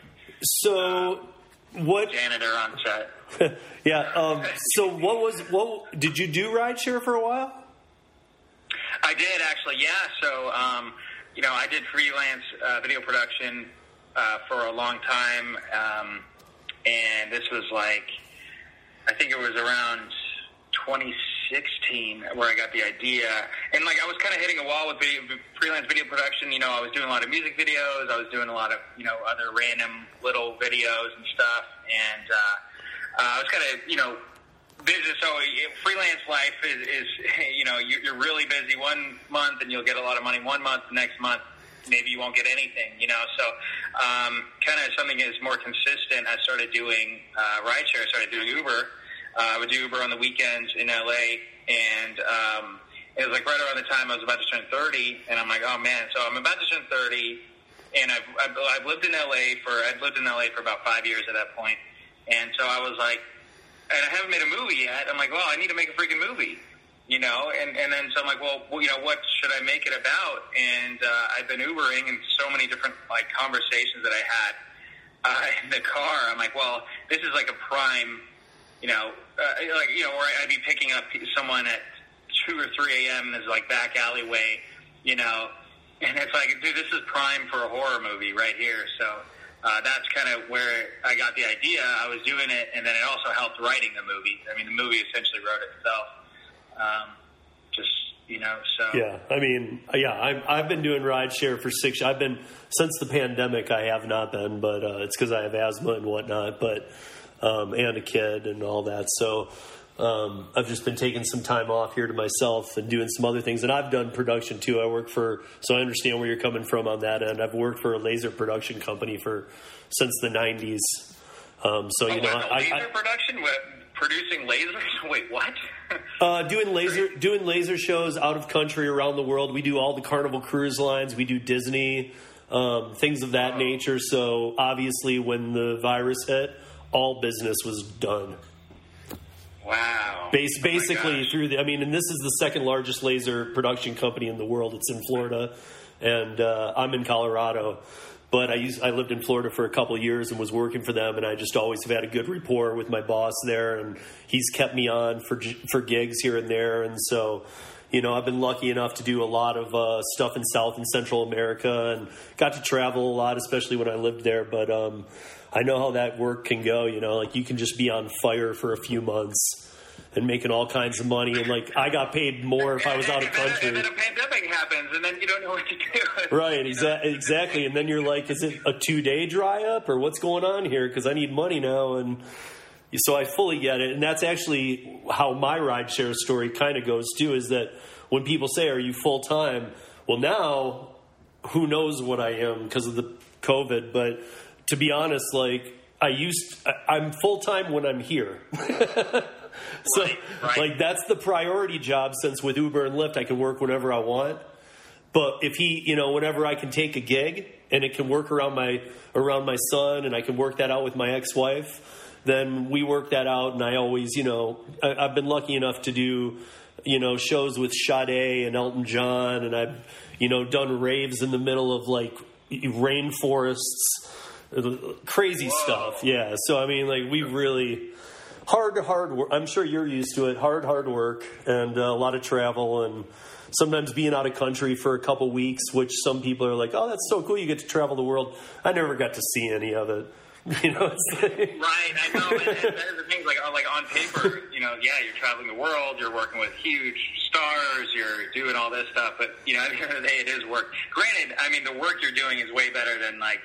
So, uh, what janitor on set? yeah. Um, so, what was what? Did you do rideshare for a while? I did actually. Yeah. So, um, you know, I did freelance uh, video production uh, for a long time, um, and this was like, I think it was around 2016 where I got the idea. And like I was kind of hitting a wall with video, freelance video production. You know, I was doing a lot of music videos. I was doing a lot of you know other random little videos and stuff. And uh, uh, I was kind of you know busy. So freelance life is, is you know you're really busy one month and you'll get a lot of money one month. The next month maybe you won't get anything. You know, so um, kind of something is more consistent. I started doing uh, rideshare. I started doing Uber uh, I would do Uber on the weekends in LA, and um, it was like right around the time I was about to turn 30, and I'm like, oh man, so I'm about to turn 30, and I've, I've, I've lived in LA for I've lived in LA for about five years at that point, and so I was like, and I haven't made a movie yet. I'm like, well, I need to make a freaking movie, you know, and and then so I'm like, well, you know, what should I make it about? And uh, I've been Ubering and so many different like conversations that I had uh, in the car. I'm like, well, this is like a prime you know, uh, like you know, where I'd be picking up someone at two or three a.m. in this like back alleyway, you know, and it's like, dude, this is prime for a horror movie right here. So uh, that's kind of where I got the idea. I was doing it, and then it also helped writing the movie. I mean, the movie essentially wrote itself. Um, just you know. So Yeah, I mean, yeah, I've, I've been doing rideshare for six. I've been since the pandemic. I have not been, but uh, it's because I have asthma and whatnot. But um, and a kid and all that. So um, I've just been taking some time off here to myself and doing some other things. And I've done production too. I work for, so I understand where you're coming from on that end. I've worked for a laser production company for since the '90s. Um, so you oh, know, I, laser I, production, what, producing lasers. Wait, what? uh, doing laser doing laser shows out of country around the world. We do all the Carnival Cruise Lines. We do Disney, um, things of that nature. So obviously, when the virus hit, all business was done. Wow. Oh basically through the. I mean, and this is the second largest laser production company in the world. It's in Florida, and uh, I'm in Colorado. But I used I lived in Florida for a couple of years and was working for them, and I just always have had a good rapport with my boss there, and he's kept me on for for gigs here and there, and so. You know, I've been lucky enough to do a lot of uh, stuff in South and Central America, and got to travel a lot, especially when I lived there. But um, I know how that work can go. You know, like you can just be on fire for a few months and making all kinds of money. And like I got paid more if I was out of country. And then a pandemic happens, and then you don't know what to do. Right, exa- exactly. And then you're like, is it a two day dry up or what's going on here? Because I need money now. And so I fully get it. And that's actually how my rideshare story kind of goes too is that when people say, Are you full time? Well, now who knows what I am because of the COVID. But to be honest, like, I used, I- I'm full time when I'm here. so, Right, right. like, that's the priority job since with Uber and Lyft, I can work whenever I want. But if he, you know, whenever I can take a gig and it can work around my around my son, and I can work that out with my ex-wife, then we work that out. And I always, you know, I, I've been lucky enough to do, you know, shows with Sade and Elton John, and I've, you know, done raves in the middle of like rainforests, crazy Whoa. stuff. Yeah. So I mean, like we really hard, hard work. I'm sure you're used to it. Hard, hard work, and uh, a lot of travel, and sometimes being out of country for a couple weeks. Which some people are like, "Oh, that's so cool! You get to travel the world." I never got to see any of it. You know, it's like, Right, I know. And, and there's the things like uh, like on paper, you know, yeah, you're traveling the world, you're working with huge stars, you're doing all this stuff, but you know, at the end of the day, it is work. Granted, I mean, the work you're doing is way better than like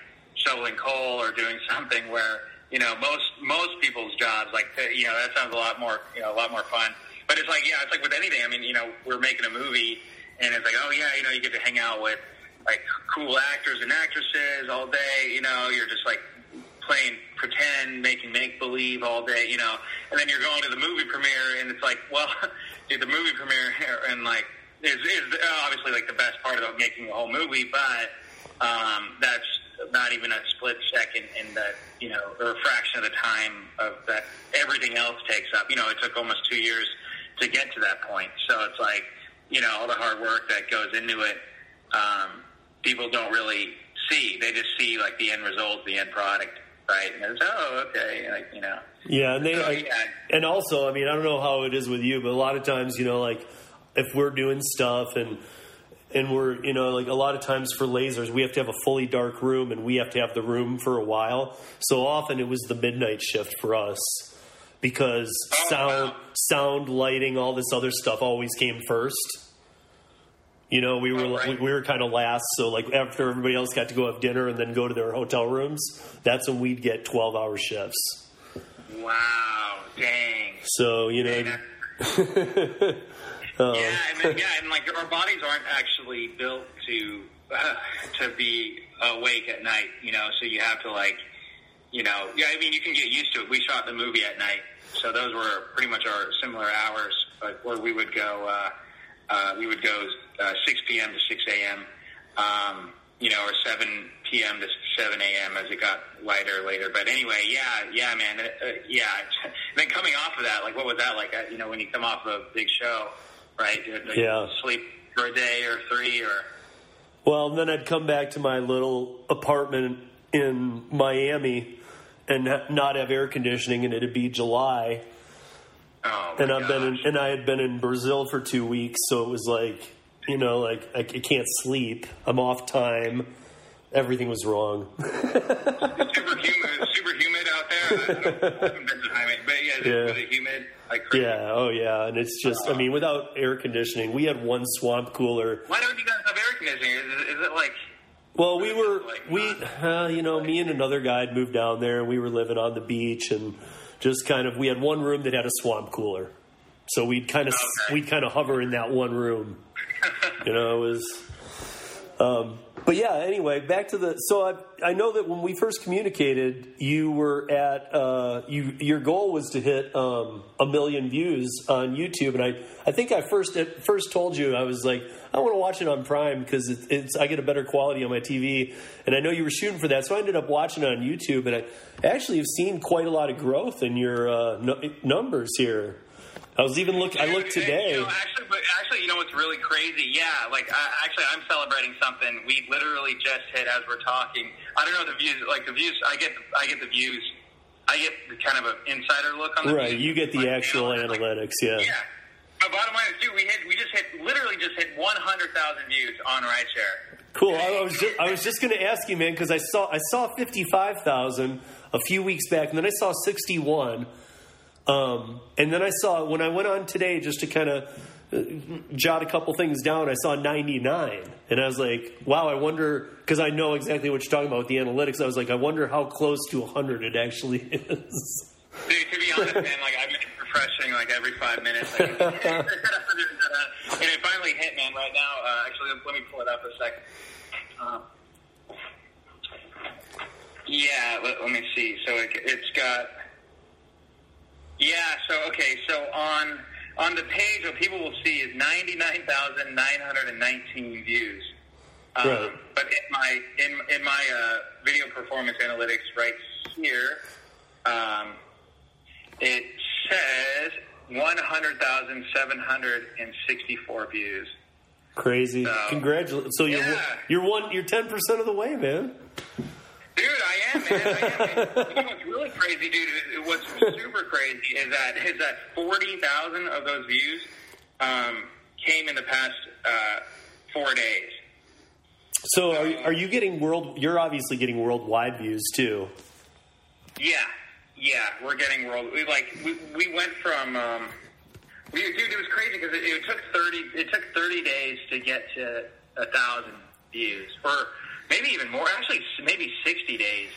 shoveling coal or doing something where you know most most people's jobs like you know that sounds a lot more you know a lot more fun. But it's like yeah, it's like with anything. I mean, you know, we're making a movie, and it's like oh yeah, you know, you get to hang out with like cool actors and actresses all day. You know, you're just like playing pretend, making make believe all day, you know, and then you're going to the movie premiere, and it's like, well, dude, the movie premiere and like is, is obviously like the best part about making a whole movie, but um, that's not even a split second in the you know or a fraction of the time of that everything else takes up. You know, it took almost two years to get to that point, so it's like you know all the hard work that goes into it. Um, people don't really see; they just see like the end result, the end product, right? And it's oh, okay, like you know. yeah, and they, So, I, yeah. and also, I mean, I don't know how it is with you, but a lot of times, you know, like if we're doing stuff and and we're, you know, like a lot of times for lasers, we have to have a fully dark room and we have to have the room for a while. So often it was the midnight shift for us because sound, sound, lighting, all this other stuff always came first. You know, we were right. we were kind of last, so like after everybody else got to go have dinner and then go to their hotel rooms, that's when we'd get twelve hour shifts. Wow, dang. So you know, uh, Yeah, and then, yeah, and like our bodies aren't actually built to uh, to be awake at night, you know. So you have to like, you know, yeah. I mean, you can get used to it. We shot the movie at night, so those were pretty much our similar hours, but where we would go, uh, uh, we would go uh, 6 p.m. to 6 a.m. Um, you know, or 7 p.m. to 7 a.m. as it got lighter later. But anyway, yeah, yeah, man, uh, uh, yeah. And then coming off of that, like, what was that like? Uh, you know, when you come off of a big show, right? You- like, Yeah. Sleep for a day or three or. Well, then I'd come back to my little apartment in Miami and not have air conditioning, and it'd be July. Oh, And I've been in, and I had been in Brazil for two weeks, so it was like, you know, like I, I can't sleep. I'm off time. Everything was wrong. Super humid, super humid out there. I, don't know, I haven't been to Miami, but yeah, Yeah. It humid? Like? Yeah, oh yeah, and it's just I mean without air conditioning, we had one swamp cooler. Why don't you guys have air conditioning? Is, it- is it like? Well, we were Like, we uh, you know me and another guy had moved down there, and we were living on the beach, and just kind of we had one room that had a swamp cooler, so we'd kind of Okay. we'd kind of hover in that one room. you know, it was. Um, but yeah, anyway, back to the. So I I know that when we first communicated, you were at uh, you your goal was to hit um, a million views on YouTube, and I I think I first at first told you I was like I want to watch it on Prime because it's, it's I get a better quality on my TV, and I know you were shooting for that, so I ended up watching it on YouTube, and I actually have seen quite a lot of growth in your uh, nu- numbers here. I was even look. I looked today. You know, actually, but actually, you know what's really crazy? Yeah, like I, actually, I'm celebrating something. We literally just hit as we're talking. I don't know the views. Like the views, I get. I get the views. I get the kind of an insider look on the Right, views. you get the Like, actual you know, like- analytics, yeah. Yeah. But bottom line is, dude, we hit. We just hit. Literally, just hit 100,000 views on RideShare. Cool. I was just, I was just going to ask you, man, because I saw I saw fifty five thousand a few weeks back, and then I saw sixty one, um, and then I saw when I went on today just to kind of uh, jot a couple things down. I saw ninety nine, and I was like, wow, I wonder because I know exactly what you're talking about with the analytics. I was like, I wonder how close to hundred it actually is. Dude, to be honest, man, like I've been refreshing like every five minutes. Like, and it finally hit, man. Right now, uh, actually, let me pull it up a second. Um, yeah, let, let me see. So it, it's got. Yeah. So okay. So on on the page, what people will see is ninety nine thousand nine hundred and nineteen views. Um, Right. But in my in in my uh, video performance analytics right here, um, it says one hundred thousand seven hundred and sixty four views. Crazy. So- Congratulations. So you're Yeah. you're one you're ten percent of the way, man. Dude, I am, man. I am. You know what's really crazy, dude? What's super crazy is that is that forty thousand of those views um, came in the past uh, four days. So are you, are you getting world? You're obviously getting worldwide views too. Yeah, yeah, we're getting world. We like we, we went from. Um, we, dude, it was crazy because it, it took thirty. It took thirty days to get to a thousand views, or maybe even more. Actually, maybe sixty days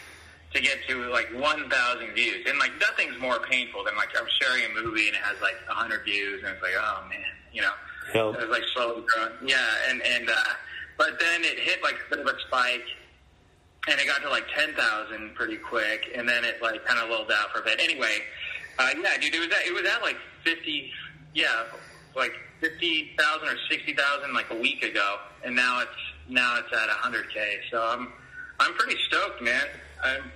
to get to like one thousand views. And like nothing's more painful than like I'm sharing a movie and it has like a hundred views, and it's like, oh man, you know. Yeah. It was like slowly growing. Yeah, and and uh, but then it hit like a bit of a spike and it got to like ten thousand pretty quick, and then it like kind of lulled out for a bit. Anyway, uh, yeah, dude, it was at, it was at like fifty, yeah, like fifty thousand or sixty thousand like a week ago, and now it's now it's at hundred k. So I'm I'm pretty stoked, man. I'm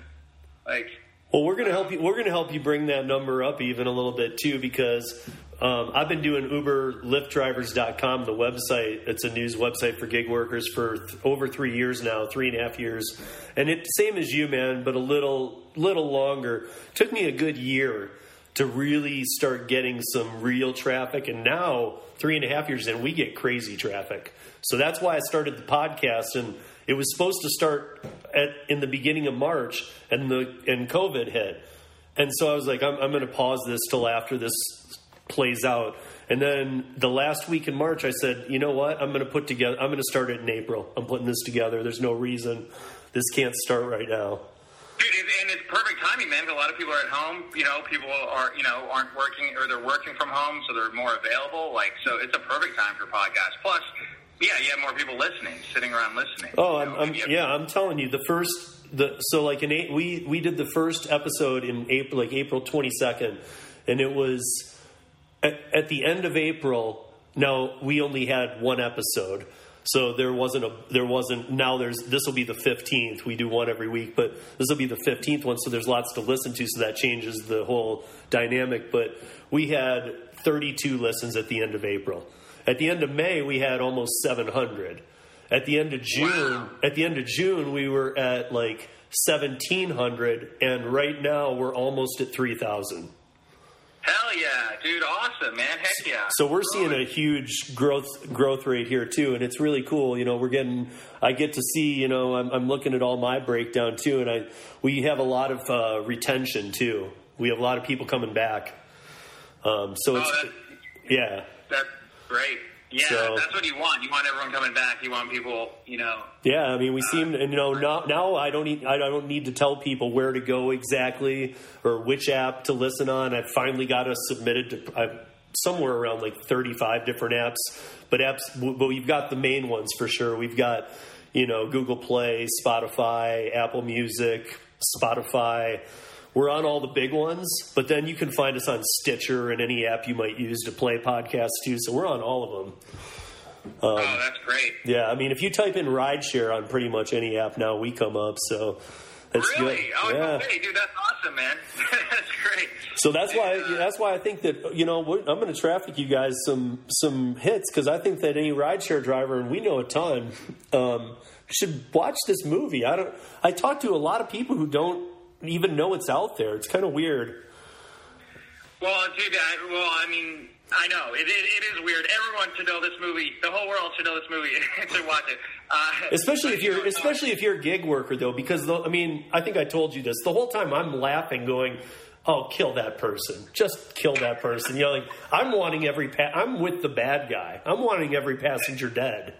like Well, we're gonna help you. We're gonna help you bring that number up even a little bit too, because um, I've been doing UberLyftDrivers.com, the website. It's a news website for gig workers for th- over three years now, three and a half years, and it same as you, man, but a little little longer. Took me a good year to really start getting some real traffic, and now three and a half years in, we get crazy traffic. So that's why I started the podcast, and it was supposed to start at in the beginning of March, and the and COVID hit, and so I was like, I'm, I'm going to pause this till after this plays out. And then the last week in March, I said, you know what? I'm going to put together. I'm going to start it in April. I'm putting this together. There's no reason this can't start right now. Dude, and it's perfect timing, man. A lot of people are at home. You know, people are you know aren't working or they're working from home, so they're more available. Like, so it's a perfect time for podcasts. Plus, yeah, you have more people listening, sitting around listening. Oh, You I'm, I'm yeah, I'm telling you, the first the so like in eight, we we did the first episode in April, like April 22nd, and it was at, at the end of April. Now we only had one episode, so there wasn't a there wasn't now there's this will be the 15th. We do one every week, but this will be the 15th one, so there's lots to listen to. So that changes the whole dynamic. But we had 32 listens at the end of April. At the end of May, we had almost 700. At the end of June, Wow. at the end of June, we were at like 1700, and right now we're almost at 3000. Hell yeah, dude! Awesome, man. Heck yeah. So we're seeing a huge growth growth rate here too, and it's really cool. You know, we're getting. I get to see. You know, I'm, I'm looking at all my breakdown too, and I we have a lot of uh, retention too. we have a lot of people coming back. Um, so it's Oh, that- yeah, That's great. Yeah, So- that's what you want. You want everyone coming back. You want people, you know. yeah. I mean, we uh, seem and you know now now I don't need I don't need to tell people where to go exactly or which app to listen on. I finally got us submitted to i somewhere around like thirty five different apps, but apps but we've got the main ones for sure. We've got you know Google Play, Spotify, Apple Music, Spotify. We're on all the big ones, but then you can find us on Stitcher and any app you might use to play podcasts too. So we're on all of them. oh, that's great. Yeah, I mean, if you type in rideshare on pretty much any app now, we come up. So that's really? good. Oh, yeah. okay, dude, that's awesome, man. that's great. So that's why Uh, that's why I think that you know I'm going to traffic you guys some some hits because I think that any rideshare driver and we know a ton um, should watch this movie. I don't. I talk to a lot of people who don't even know it's out there. It's kind of weird. Well, dude, I, well, I mean, I know it, it, it is weird. Everyone should know this movie. The whole world should know this movie and should watch it. Uh, Especially if you you're especially if you're a gig worker though, because the, I mean, I think I told you this. The whole time I'm laughing, going, "Oh, kill that person! Just kill that person!" You know, like I'm wanting every pa- I'm with the bad guy. I'm wanting every passenger dead.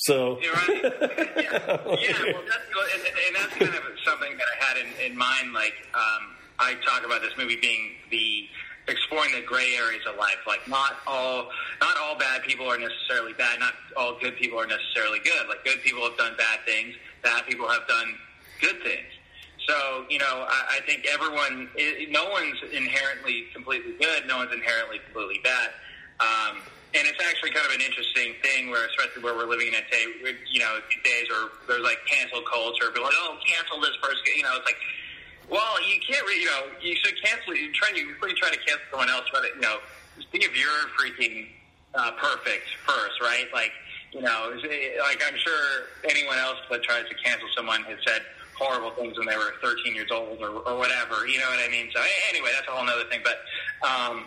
So You're right. yeah, yeah. Well, that's and, and that's kind of something that I had in, in mind. Like, um, I talk about this movie being the exploring the gray areas of life. Like, not all not all bad people are necessarily bad. Not all good people are necessarily good. Like, good people have done bad things. Bad people have done good things. So, you know, I, I think everyone, i no one's inherently completely good. No one's inherently completely bad. Um, and it's actually kind of an interesting thing where, especially where we're living in a day, you know, days where there's like cancel culture, people like, oh, cancel this person. You know, it's like, well, you can't really, you know, you should cancel. It You try you before you try to cancel someone else. To, you know, see if you're freaking uh, perfect first, right? Like, you know, like I'm sure anyone else that tries to cancel someone has said horrible things when they were 13 years old or, or whatever. You know what I mean? So anyway, that's a whole other thing. But um,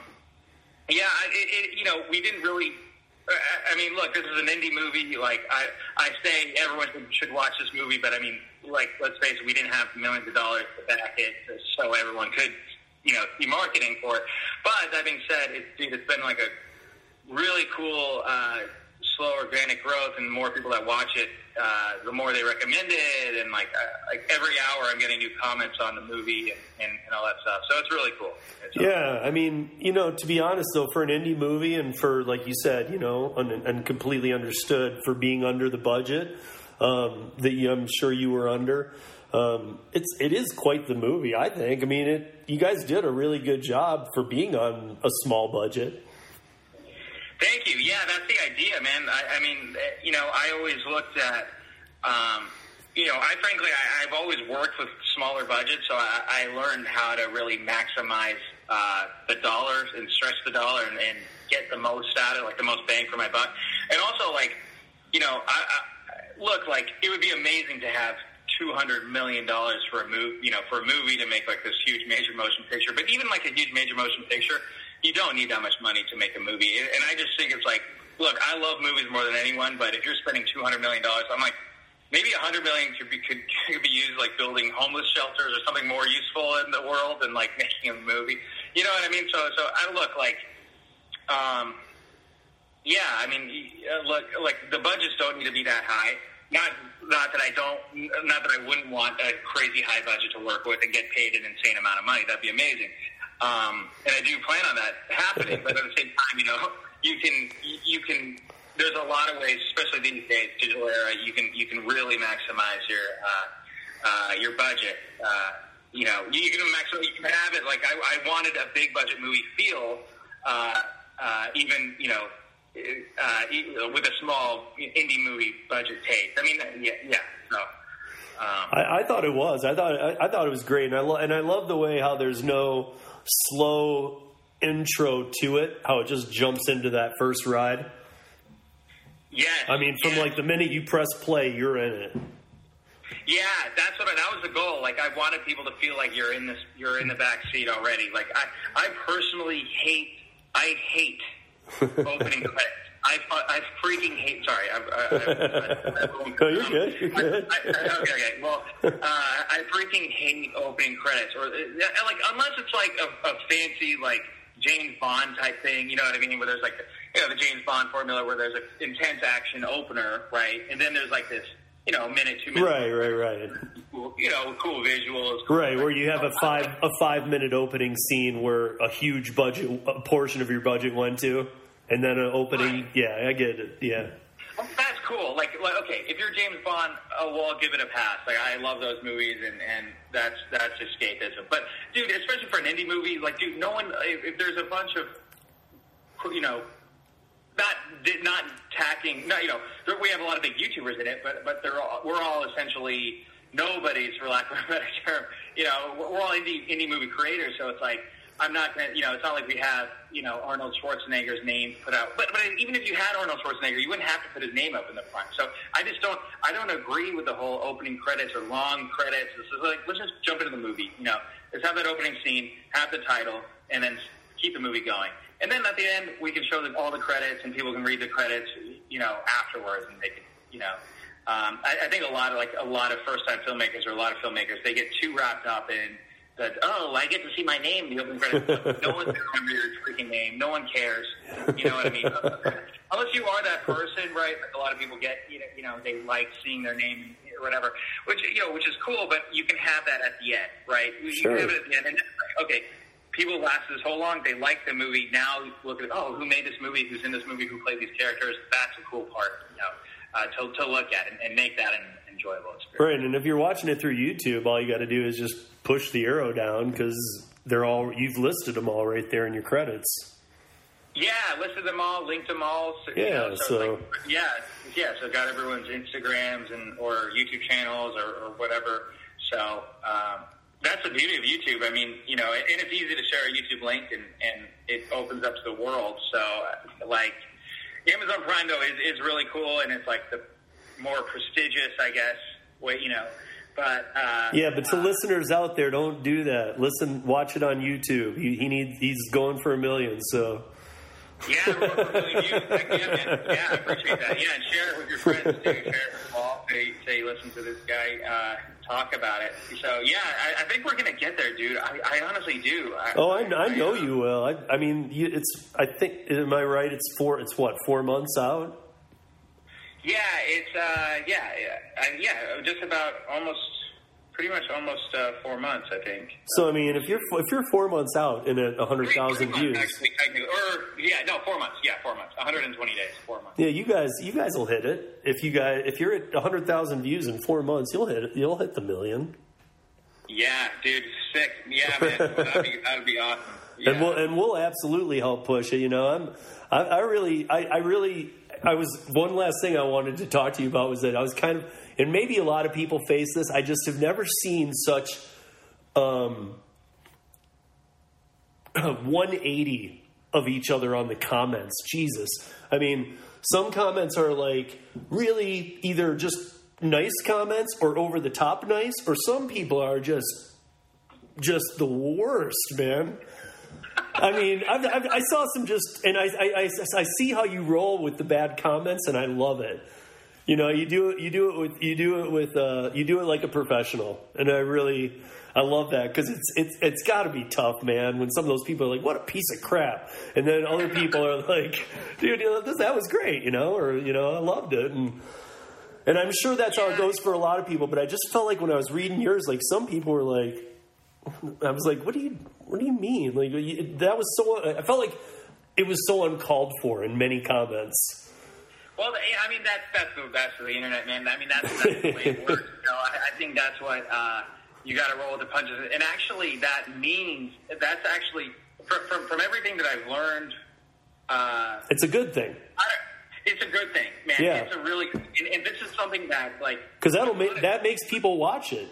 yeah, it, it, you know, we didn't really. I- mean, look, this is an indie movie. Like, I, I say everyone should watch this movie, but I mean, like, let's face it, we didn't have millions of dollars to back it, so everyone could, you know, be marketing for it. But that being said, it, dude, it's been like a really cool, uh, slow organic growth, and more people that watch it, uh, the more they recommend it, and like, uh, like every hour, I'm getting new comments on the movie and, and, and all that stuff. So it's really cool. It's, Yeah, I mean, you know, to be honest though, for an indie movie and for like you said, you know, un- and completely understood for being under the budget um, that you, I'm sure you were under, um, it's it is quite the movie. I think. I mean, it you guys did a really good job for being on a small budget. Thank you. Yeah, that's the idea, man. I, I mean, eh, you know, I always looked at, um, you know, I frankly, I, I've always worked with smaller budgets, so I, I learned how to really maximize uh, the dollars and stretch the dollar and, and get the most out of it, like the most bang for my buck. And also, like, you know, I, I look like it would be amazing to have two hundred million dollars for a movie, you know, for a movie to make like this huge major motion picture. But even like a huge major motion picture, you don't need that much money to make a movie. And I just think it's like, look, I love movies more than anyone, but if you're spending two hundred million dollars, I'm like, maybe a hundred million could be could, could be used like building homeless shelters or something more useful in the world than like making a movie. You know what I mean? So, so I look like, um, yeah, I mean, uh, look, like the budgets don't need to be that high. Not, not that I don't, not that I wouldn't want a crazy high budget to work with and get paid an insane amount of money. That'd be amazing. Um, and I do plan on that happening. but at the same time, you know, you can, you can. There's a lot of ways, especially these days, digital era. You can, you can really maximize your, uh, uh, your budget. Uh, you know, you can maximize. You can have it like I, I wanted a big budget movie feel. Uh, uh, even you know uh, with a small indie movie budget taste. I mean, yeah, yeah. So, um, I, I thought it was. I thought I, I thought it was great, and I lo- and I love the way how there's no slow intro to it. How it just jumps into that first ride. yes. I mean, from yeah. like the minute you press play, you're in it. Yeah, that's what I, that was the goal. Like I wanted people to feel like you're in this, you're in the back seat already. Like I, I personally hate, I hate opening credits. I, I freaking hate. Sorry, I, I, I, I, no, you're good. You're good. I, I, okay, okay. Well, uh, I freaking hate opening credits, or uh, like unless it's like a, a fancy like James Bond type thing. You know what I mean? Where there's like you know the James Bond formula, where there's an intense action opener, right? And then there's like this, you know, minute, two minutes. Right, right, right. Cool, you know, cool visuals. Cool right, where you have a five a five minute opening scene where a huge budget a portion of your budget went to. And then an opening, yeah, I get it. Yeah. That's cool. Like, like, okay, if you're James Bond, oh, well, I'll give it a pass. Like, I love those movies, and and that's that's escapism. But, dude, especially for an indie movie, like, dude, no one. If, if there's a bunch of, you know, not not tacking, not you know, we have a lot of big YouTubers in it, but but they're all, we're all essentially nobodies, for lack of a better term. You know, we're all indie indie movie creators, so it's like I'm not going to, you know, it's not like we have, you know, Arnold Schwarzenegger's name put out. But, but even if you had Arnold Schwarzenegger, you wouldn't have to put his name up in the front. So I just don't, I don't agree with the whole opening credits or long credits. Is like, let's just jump into the movie, you know, let's have that opening scene, have the title, and then keep the movie going. And then at the end, we can show them all the credits and people can read the credits, you know, afterwards and they can, you know, um, I, I think a lot of like a lot of first time filmmakers or a lot of filmmakers, they get too wrapped up in, that oh I get to see my name in the opening credits. no one's gonna your freaking name. No one cares. You know what I mean? Unless you are that person, right? Like a lot of people get, you know, you know, they like seeing their name or whatever, which you know, which is cool. But you can have that at the end, right? You sure. can have it at the end, and like, okay. People last this whole long. They like the movie. Now look at oh, who made this movie? Who's in this movie? Who played these characters? That's a cool part, you know, uh, to to look at and, and make that an enjoyable experience. Right, and if you're watching it through YouTube, all you got to do is just push the arrow down because they're all you've listed them all right there in your credits. Yeah, listed them all, linked them all. So, yeah, you know, so, so. Like, yeah, yeah. So got everyone's Instagrams and or YouTube channels or, or whatever. So um, that's the beauty of YouTube. I mean, you know, and it's easy to share a YouTube link and and it opens up to the world. So like Amazon Prime though is is really cool and it's like the more prestigious, I guess. Way you know but uh, yeah, but to uh, listeners out there, don't do that. Listen, watch it on YouTube. He, he needs he's going for a million. So yeah, yeah, yeah, I appreciate that. Yeah, and share it with your friends too. Share it with them all. Say, say, listen to this guy uh, talk about it. So yeah, I, I think we're gonna get there, dude. I, I honestly do. I, oh, I, I know you will. I, I mean, you, it's. I think. Am I right? It's four. It's what four months out. Yeah, it's uh, yeah, yeah, yeah, just about almost, pretty much almost uh, four months, I think. So I mean, if you're if you're four months out in a hundred thousand views, actually, or yeah, no, four months, yeah, four months, 120 days, four months. Yeah, you guys, you guys will hit it if you guys if you're at hundred thousand views in four months, you'll hit it. You'll hit the million. Yeah, dude, sick. Yeah, man, that'd be that'd be awesome. Yeah. And we'll and we'll absolutely help push it. You know, I'm I, I really I, I really I was one last thing I wanted to talk to you about was that I was kind of, and maybe a lot of people face this. I just have never seen such um, 180 of each other on the comments. Jesus, I mean, some comments are like really either just nice comments or over the top nice, or some people are just just the worst, man. I mean, I've, I've, i saw some just, and I, I, I, see how you roll with the bad comments, and I love it. You know, you do it, you do it with, you do it with, uh, you do it like a professional, and I really, I love that because it's, it's, it's got to be tough, man. When some of those people are like, "What a piece of crap," and then other people are like, "Dude, you know, this, that was great," you know, or you know, I loved it, and and I'm sure that's how it goes for a lot of people. But I just felt like when I was reading yours, like some people were like, I was like, "What do you, what do you mean?" Like that was so. I felt like it was so uncalled for in many comments. Well, I mean that's that's the that's the internet, man. I mean that's, that's the way it works. You know, I, I think that's what uh, you got to roll with the punches. And actually, that means that's actually from from, from everything that I've learned. Uh, it's a good thing. it's a good thing, man. Yeah. It's a really, and, and this is something that like because that'll make that makes people watch it.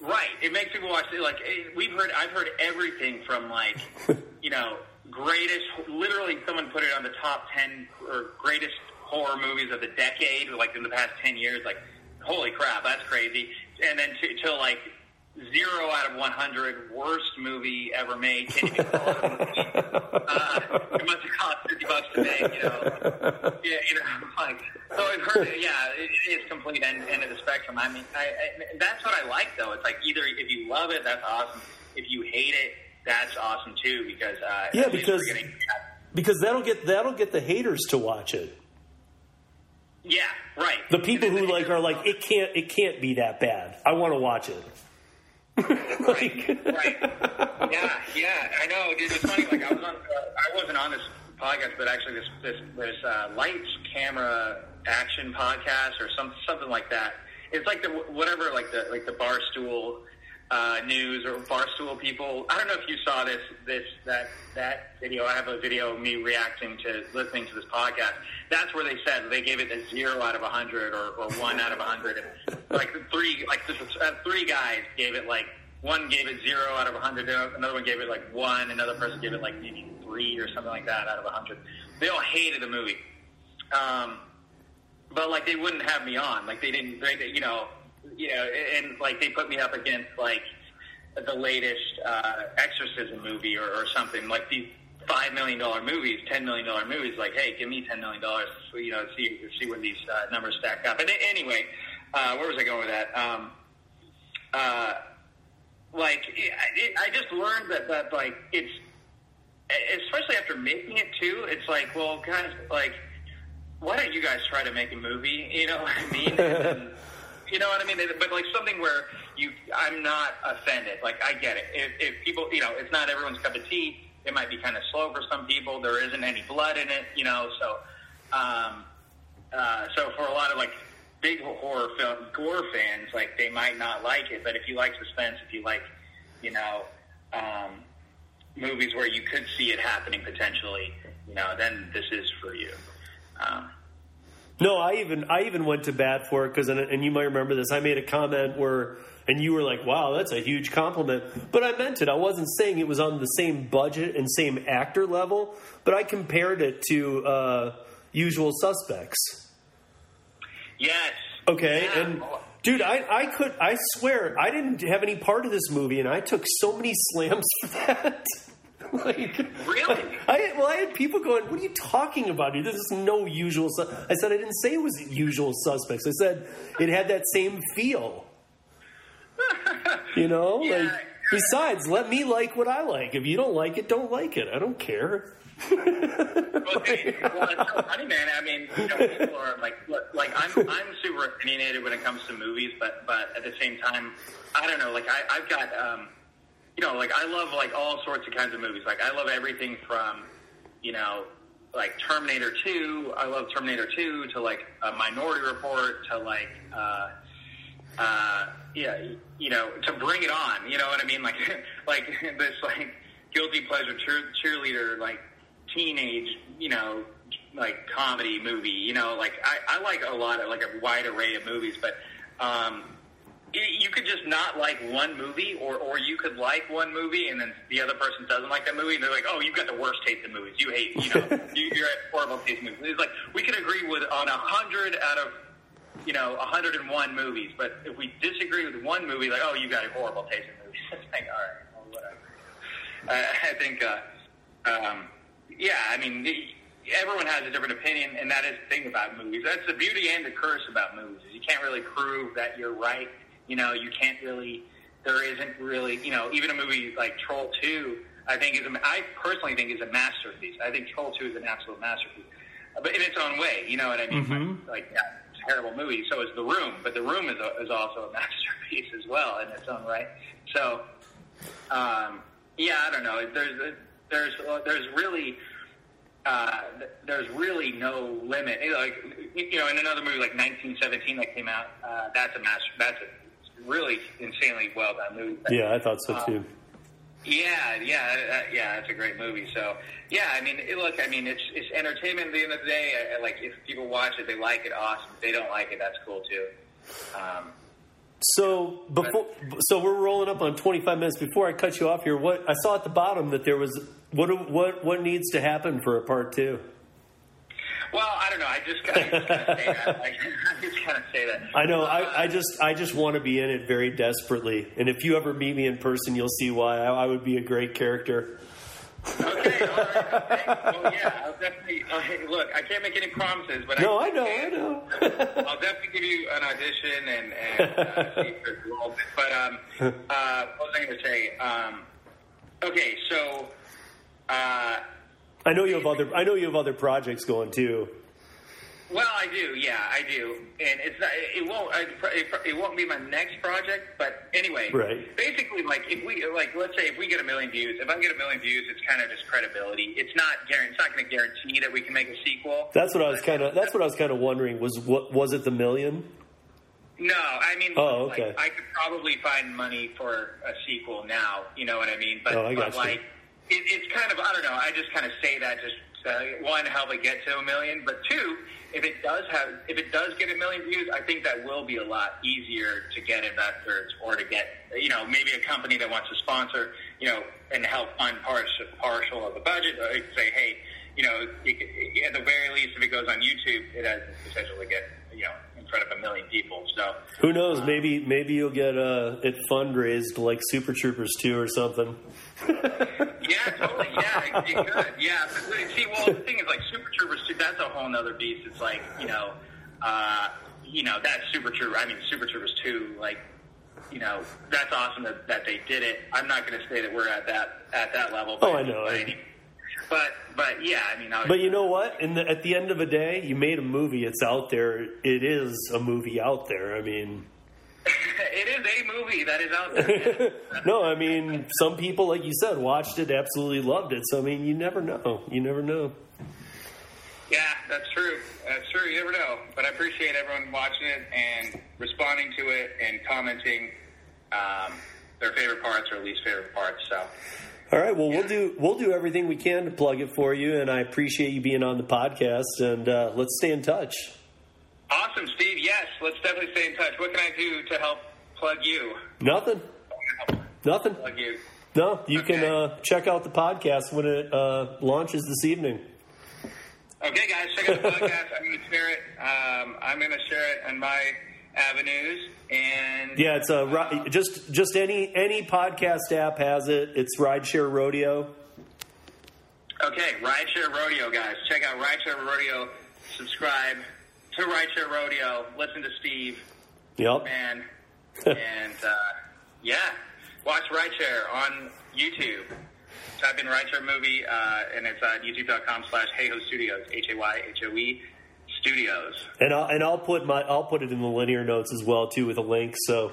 Right. It makes people watch. it Like eh, we've heard, I've heard everything from like, you know, greatest. Literally, someone put it on the top ten or greatest horror movies of the decade, like in the past ten years. Like, holy crap, that's crazy. And then to, to like zero out of 100 worst movie ever made. Can't even call it a movie. Uh, it must have cost 50 bucks to make, you know. Yeah, you know, like, so I've heard, it, yeah, it, it's complete end, end of the spectrum. I mean, I, I, that's what I like, though. It's like either if you love it, that's awesome. If you hate it, that's awesome too, because uh, Yeah, because- getting, because that'll get that'll get the haters to watch it. yeah, right. The people who like are like it can't it can't be that bad. I want to watch it. like, right. Yeah, yeah, I know, dude. It's funny. Like I was on, uh, I wasn't on this podcast, but actually, this this this uh, lights, camera, action podcast or some something like that. It's like the whatever, like the like the barstool uh, news or barstool people. I don't know if you saw this this that that video. I have a video of me reacting to listening to this podcast. That's where they said they gave it a zero out of a hundred or, or one out of a hundred. Like three, like uh, three guys gave it like one gave it zero out of a hundred. Another one gave it like one. Another person gave it like maybe three or something like that out of a hundred. They all hated the movie. Um, but like they wouldn't have me on. Like they didn't, they, you know, you know, and like they put me up against like the latest uh, exorcism movie or, or something. Like these five million dollar movies, ten million dollar movies. Like, hey, give me ten million dollars. You know, see see where these uh, numbers stack up. And anyway, uh, where was I going with that? Um, uh, like it, it, I just learned that that like it's especially after making it too. It's like, well, guys, like why don't you guys try to make a movie? You know what I mean? And, you know what I mean? But like something where you, I'm not offended. Like I get it. If, if people, you know, it's not everyone's cup of tea. It might be kind of slow for some people. There isn't any blood in it, you know. So, um, uh, so for a lot of like big horror film gore fans, like they might not like it. But if you like suspense, if you like, you know, um, movies where you could see it happening potentially, you know, then this is for you. Um, No, I even I even went to bat for it because, and, and you might remember this. I made a comment where, and you were like, "Wow, that's a huge compliment," but I meant it. I wasn't saying it was on the same budget and same actor level, but I compared it to uh, Usual Suspects. yes. Okay, Yeah. and dude, I I could I swear I didn't have any part of this movie, and I took so many slams for that. like, Really? I well, I had people going, "What are you talking about? Dude? This is no usual." Su-. I said I didn't say it was usual suspects. I said it had that same feel. You know, Yeah. like besides, let me like what I like. If you don't like it, don't like it. I don't care. Well, hey, well, it's so funny, man. I mean, you know, people are like, look, like I'm, I'm super opinionated when it comes to movies, but, but at the same time, I don't know. Like, I, I've got, um, you know, like I love like all sorts of kinds of movies. Like, I love everything from, you know, like Terminator Two. I love Terminator Two to like a Minority Report to like, uh, uh, yeah, you know, to bring it on. You know what I mean? Like, like this like guilty pleasure cheer, cheerleader like teenage, you know, like comedy movie. You know, like I, I like a lot of like a wide array of movies, but um, you could just not like one movie, or or you could like one movie and then the other person doesn't like that movie, and they're like, oh, you've got the worst taste in movies. You hate, you know, you, you're at horrible taste in movies. It's like we could agree with on a hundred out of you know, 101 movies, but if we disagree with one movie, like, oh, you got a horrible taste in movies, it's like, all right, well, whatever. I, I think, uh, um, yeah, I mean, everyone has a different opinion, and that is the thing about movies. That's the beauty and the curse about movies. You can't really prove that you're right. You know, you can't really. There isn't really, you know, even a movie like Troll Two. I think is a, I personally think is a masterpiece. I think Troll Two is an absolute masterpiece, but in its own way. You know what I mean? Like, like yeah, it's a terrible movie. So is The Room, but The Room is a, is also a masterpiece as well in its own right. So, um, yeah, I don't know. There's there's there's really uh, there's really no limit. You know, Like you know, in another movie like 1917 that came out, uh, that's a master. That's a really insanely well done movie. Yeah, I thought so too. yeah, yeah, uh, yeah. It's a great movie. So yeah, I mean, it, look, I mean, it's it's entertainment. At the end of the day, I, I, like if people watch it, they like it, awesome. If they don't like it, that's cool too. Um, So before, so we're rolling up on 25 minutes. Before I cut you off here, what I saw at the bottom that there was what what what needs to happen for a part two? Well, I don't know. I just, I just kind of say that. I just kind of say that. I know. I, I just I just want to be in it very desperately. And if you ever meet me in person, you'll see why I, I would be a great character. Okay, all right. Okay. Well, yeah, I'll definitely. Uh, hey, look, I can't make any promises, but No, I, I know, can. I know. I'll definitely give you an audition and, and uh, see if role. But um, uh, what was I going to say? Um, okay, so uh, I know you have other I know you have other projects going too. well, I do. Yeah, I do. And it's not. It won't. It, won't be my next project. But anyway, Right. Basically, like if we like, let's say if we get a million views, if I get a million views, it's kind of just credibility. It's not. guaran- It's not going to guarantee that we can make a sequel. That's what I was kind of that's what I was kind of wondering was what was it the million? No, I mean, Oh, like, okay. I could probably find money for a sequel now. You know what I mean? But, Oh, I but gotcha. like, it, it's kind of I don't know. I just kind of say that just uh, one, help it get to a million, but two, if it does have, if it does get a million views, I think that will be a lot easier to get investors or to get, you know, maybe a company that wants to sponsor, you know, and help fund partial, partial of the budget. Or say, hey, you know, could, at the very least, if it goes on YouTube, it has the potential to get, you know, in front of a million people. So. Who knows? Maybe maybe you'll get uh, it fundraised like Super Troopers two or something. Yeah, totally. Yeah, it, it could. Yeah. See, well, the thing is, like, Super Troopers, that's a whole nother beast. It's like, you know, uh, you know, that's Super Trooper. I mean, Super Troopers 2, like, you know, that's awesome that, that they did it. I'm not going to say that we're at that at that level. Oh, I know. any- But, but yeah, I mean, I But you know what? In the, at the end of the day, you made a movie. It's out there. It is a movie out there. I mean, it is a movie that is out there. no, I mean, some people, like you said, watched it, absolutely loved it. So I mean, you never know. You never know. Yeah, that's true. That's true. You never know. But I appreciate everyone watching it and responding to it and commenting um, their favorite parts or least favorite parts. So, All right. Well, we'll do we'll do everything we can to plug it for you, and I appreciate you being on the podcast. And uh, let's stay in touch. Awesome, Steve. Yes, let's definitely stay in touch. What can I do to help plug you? Nothing. Nothing. Plug you. No, you can uh, check out the podcast when it uh, launches this evening. Okay, guys, check out the podcast. I'm going to share it. Um, I'm going to share it on my avenues. And Yeah, it's a ri- just just any any podcast app has it. It's Rideshare Rodeo. Okay, Rideshare Rodeo, guys. Check out Rideshare Rodeo. Subscribe to Rideshare Rodeo. Listen to Steve. Yep. man. and uh, yeah, watch Rideshare on YouTube. Type in Rideshare movie, uh, and it's on youtube.com slash Hayhoe Studios, H A Y H O E Studios. And I'll and I'll put my I'll put it in the linear notes as well too with a link. So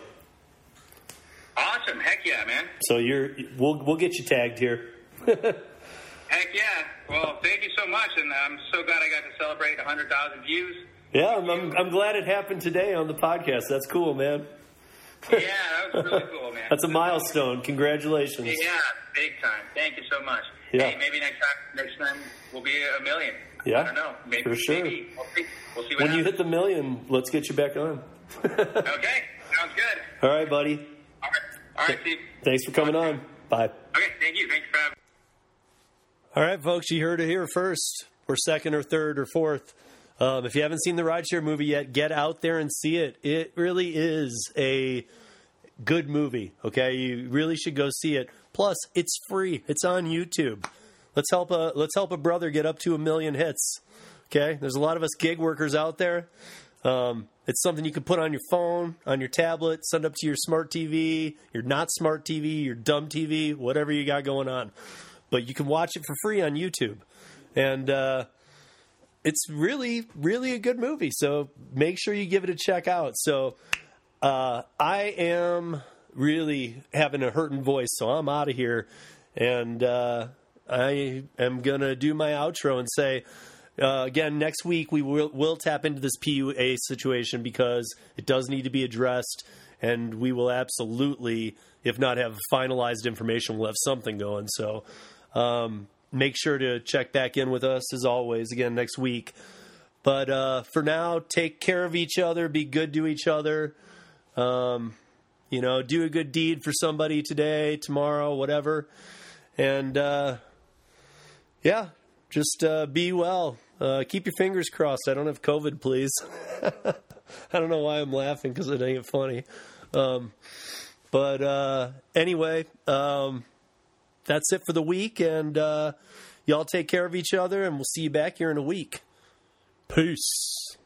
Awesome, heck yeah, man. so you're we'll we'll get you tagged here. Heck yeah. Well, thank you so much, and I'm so glad I got to celebrate 100,000 views. Yeah, I'm, I'm I'm glad it happened today on the podcast. That's cool, man. Yeah, that was really cool, man. That's a milestone. Congratulations. Yeah, big time. Thank you so much. Yeah. Hey, maybe next time, next time we'll be a million. Yeah, I don't know. Maybe, for sure. Maybe. We'll see. We'll see what When you happens. hit the million, let's get you back on. Okay, sounds good. All right, buddy. All right, all right, Steve. Thanks for coming on. Bye. Okay, thank you. Thanks for having. All right, folks, you heard it here first. We're second or third or fourth. Um, if you haven't seen the Rideshare movie yet, get out there and see it. It really is a good movie. Okay, you really should go see it. Plus, it's free. It's on YouTube. Let's help a let's help a brother get up to a million hits. Okay, there's a lot of us gig workers out there. Um, it's something you can put on your phone, on your tablet, send up to your smart TV, your not smart TV, your dumb TV, whatever you got going on. But you can watch it for free on YouTube, and uh, it's really, really a good movie. So make sure you give it a check out. So uh, I am really having a hurting voice, so I'm out of here, and uh, I am gonna do my outro and say. Uh, again, next week we will will tap into this PUA situation because it does need to be addressed, and we will absolutely, if not have finalized information, we'll have something going. So, um, make sure to check back in with us as always again next week. But uh, for now, take care of each other, be good to each other. Um, you know, do a good deed for somebody today, tomorrow, whatever. And uh, yeah, just uh, be well. Uh, keep your fingers crossed. I don't have COVID, please. I don't know why I'm laughing because it ain't funny. Um, but uh, anyway, um, that's it for the week, and uh, y'all take care of each other, and we'll see you back here in a week. Peace.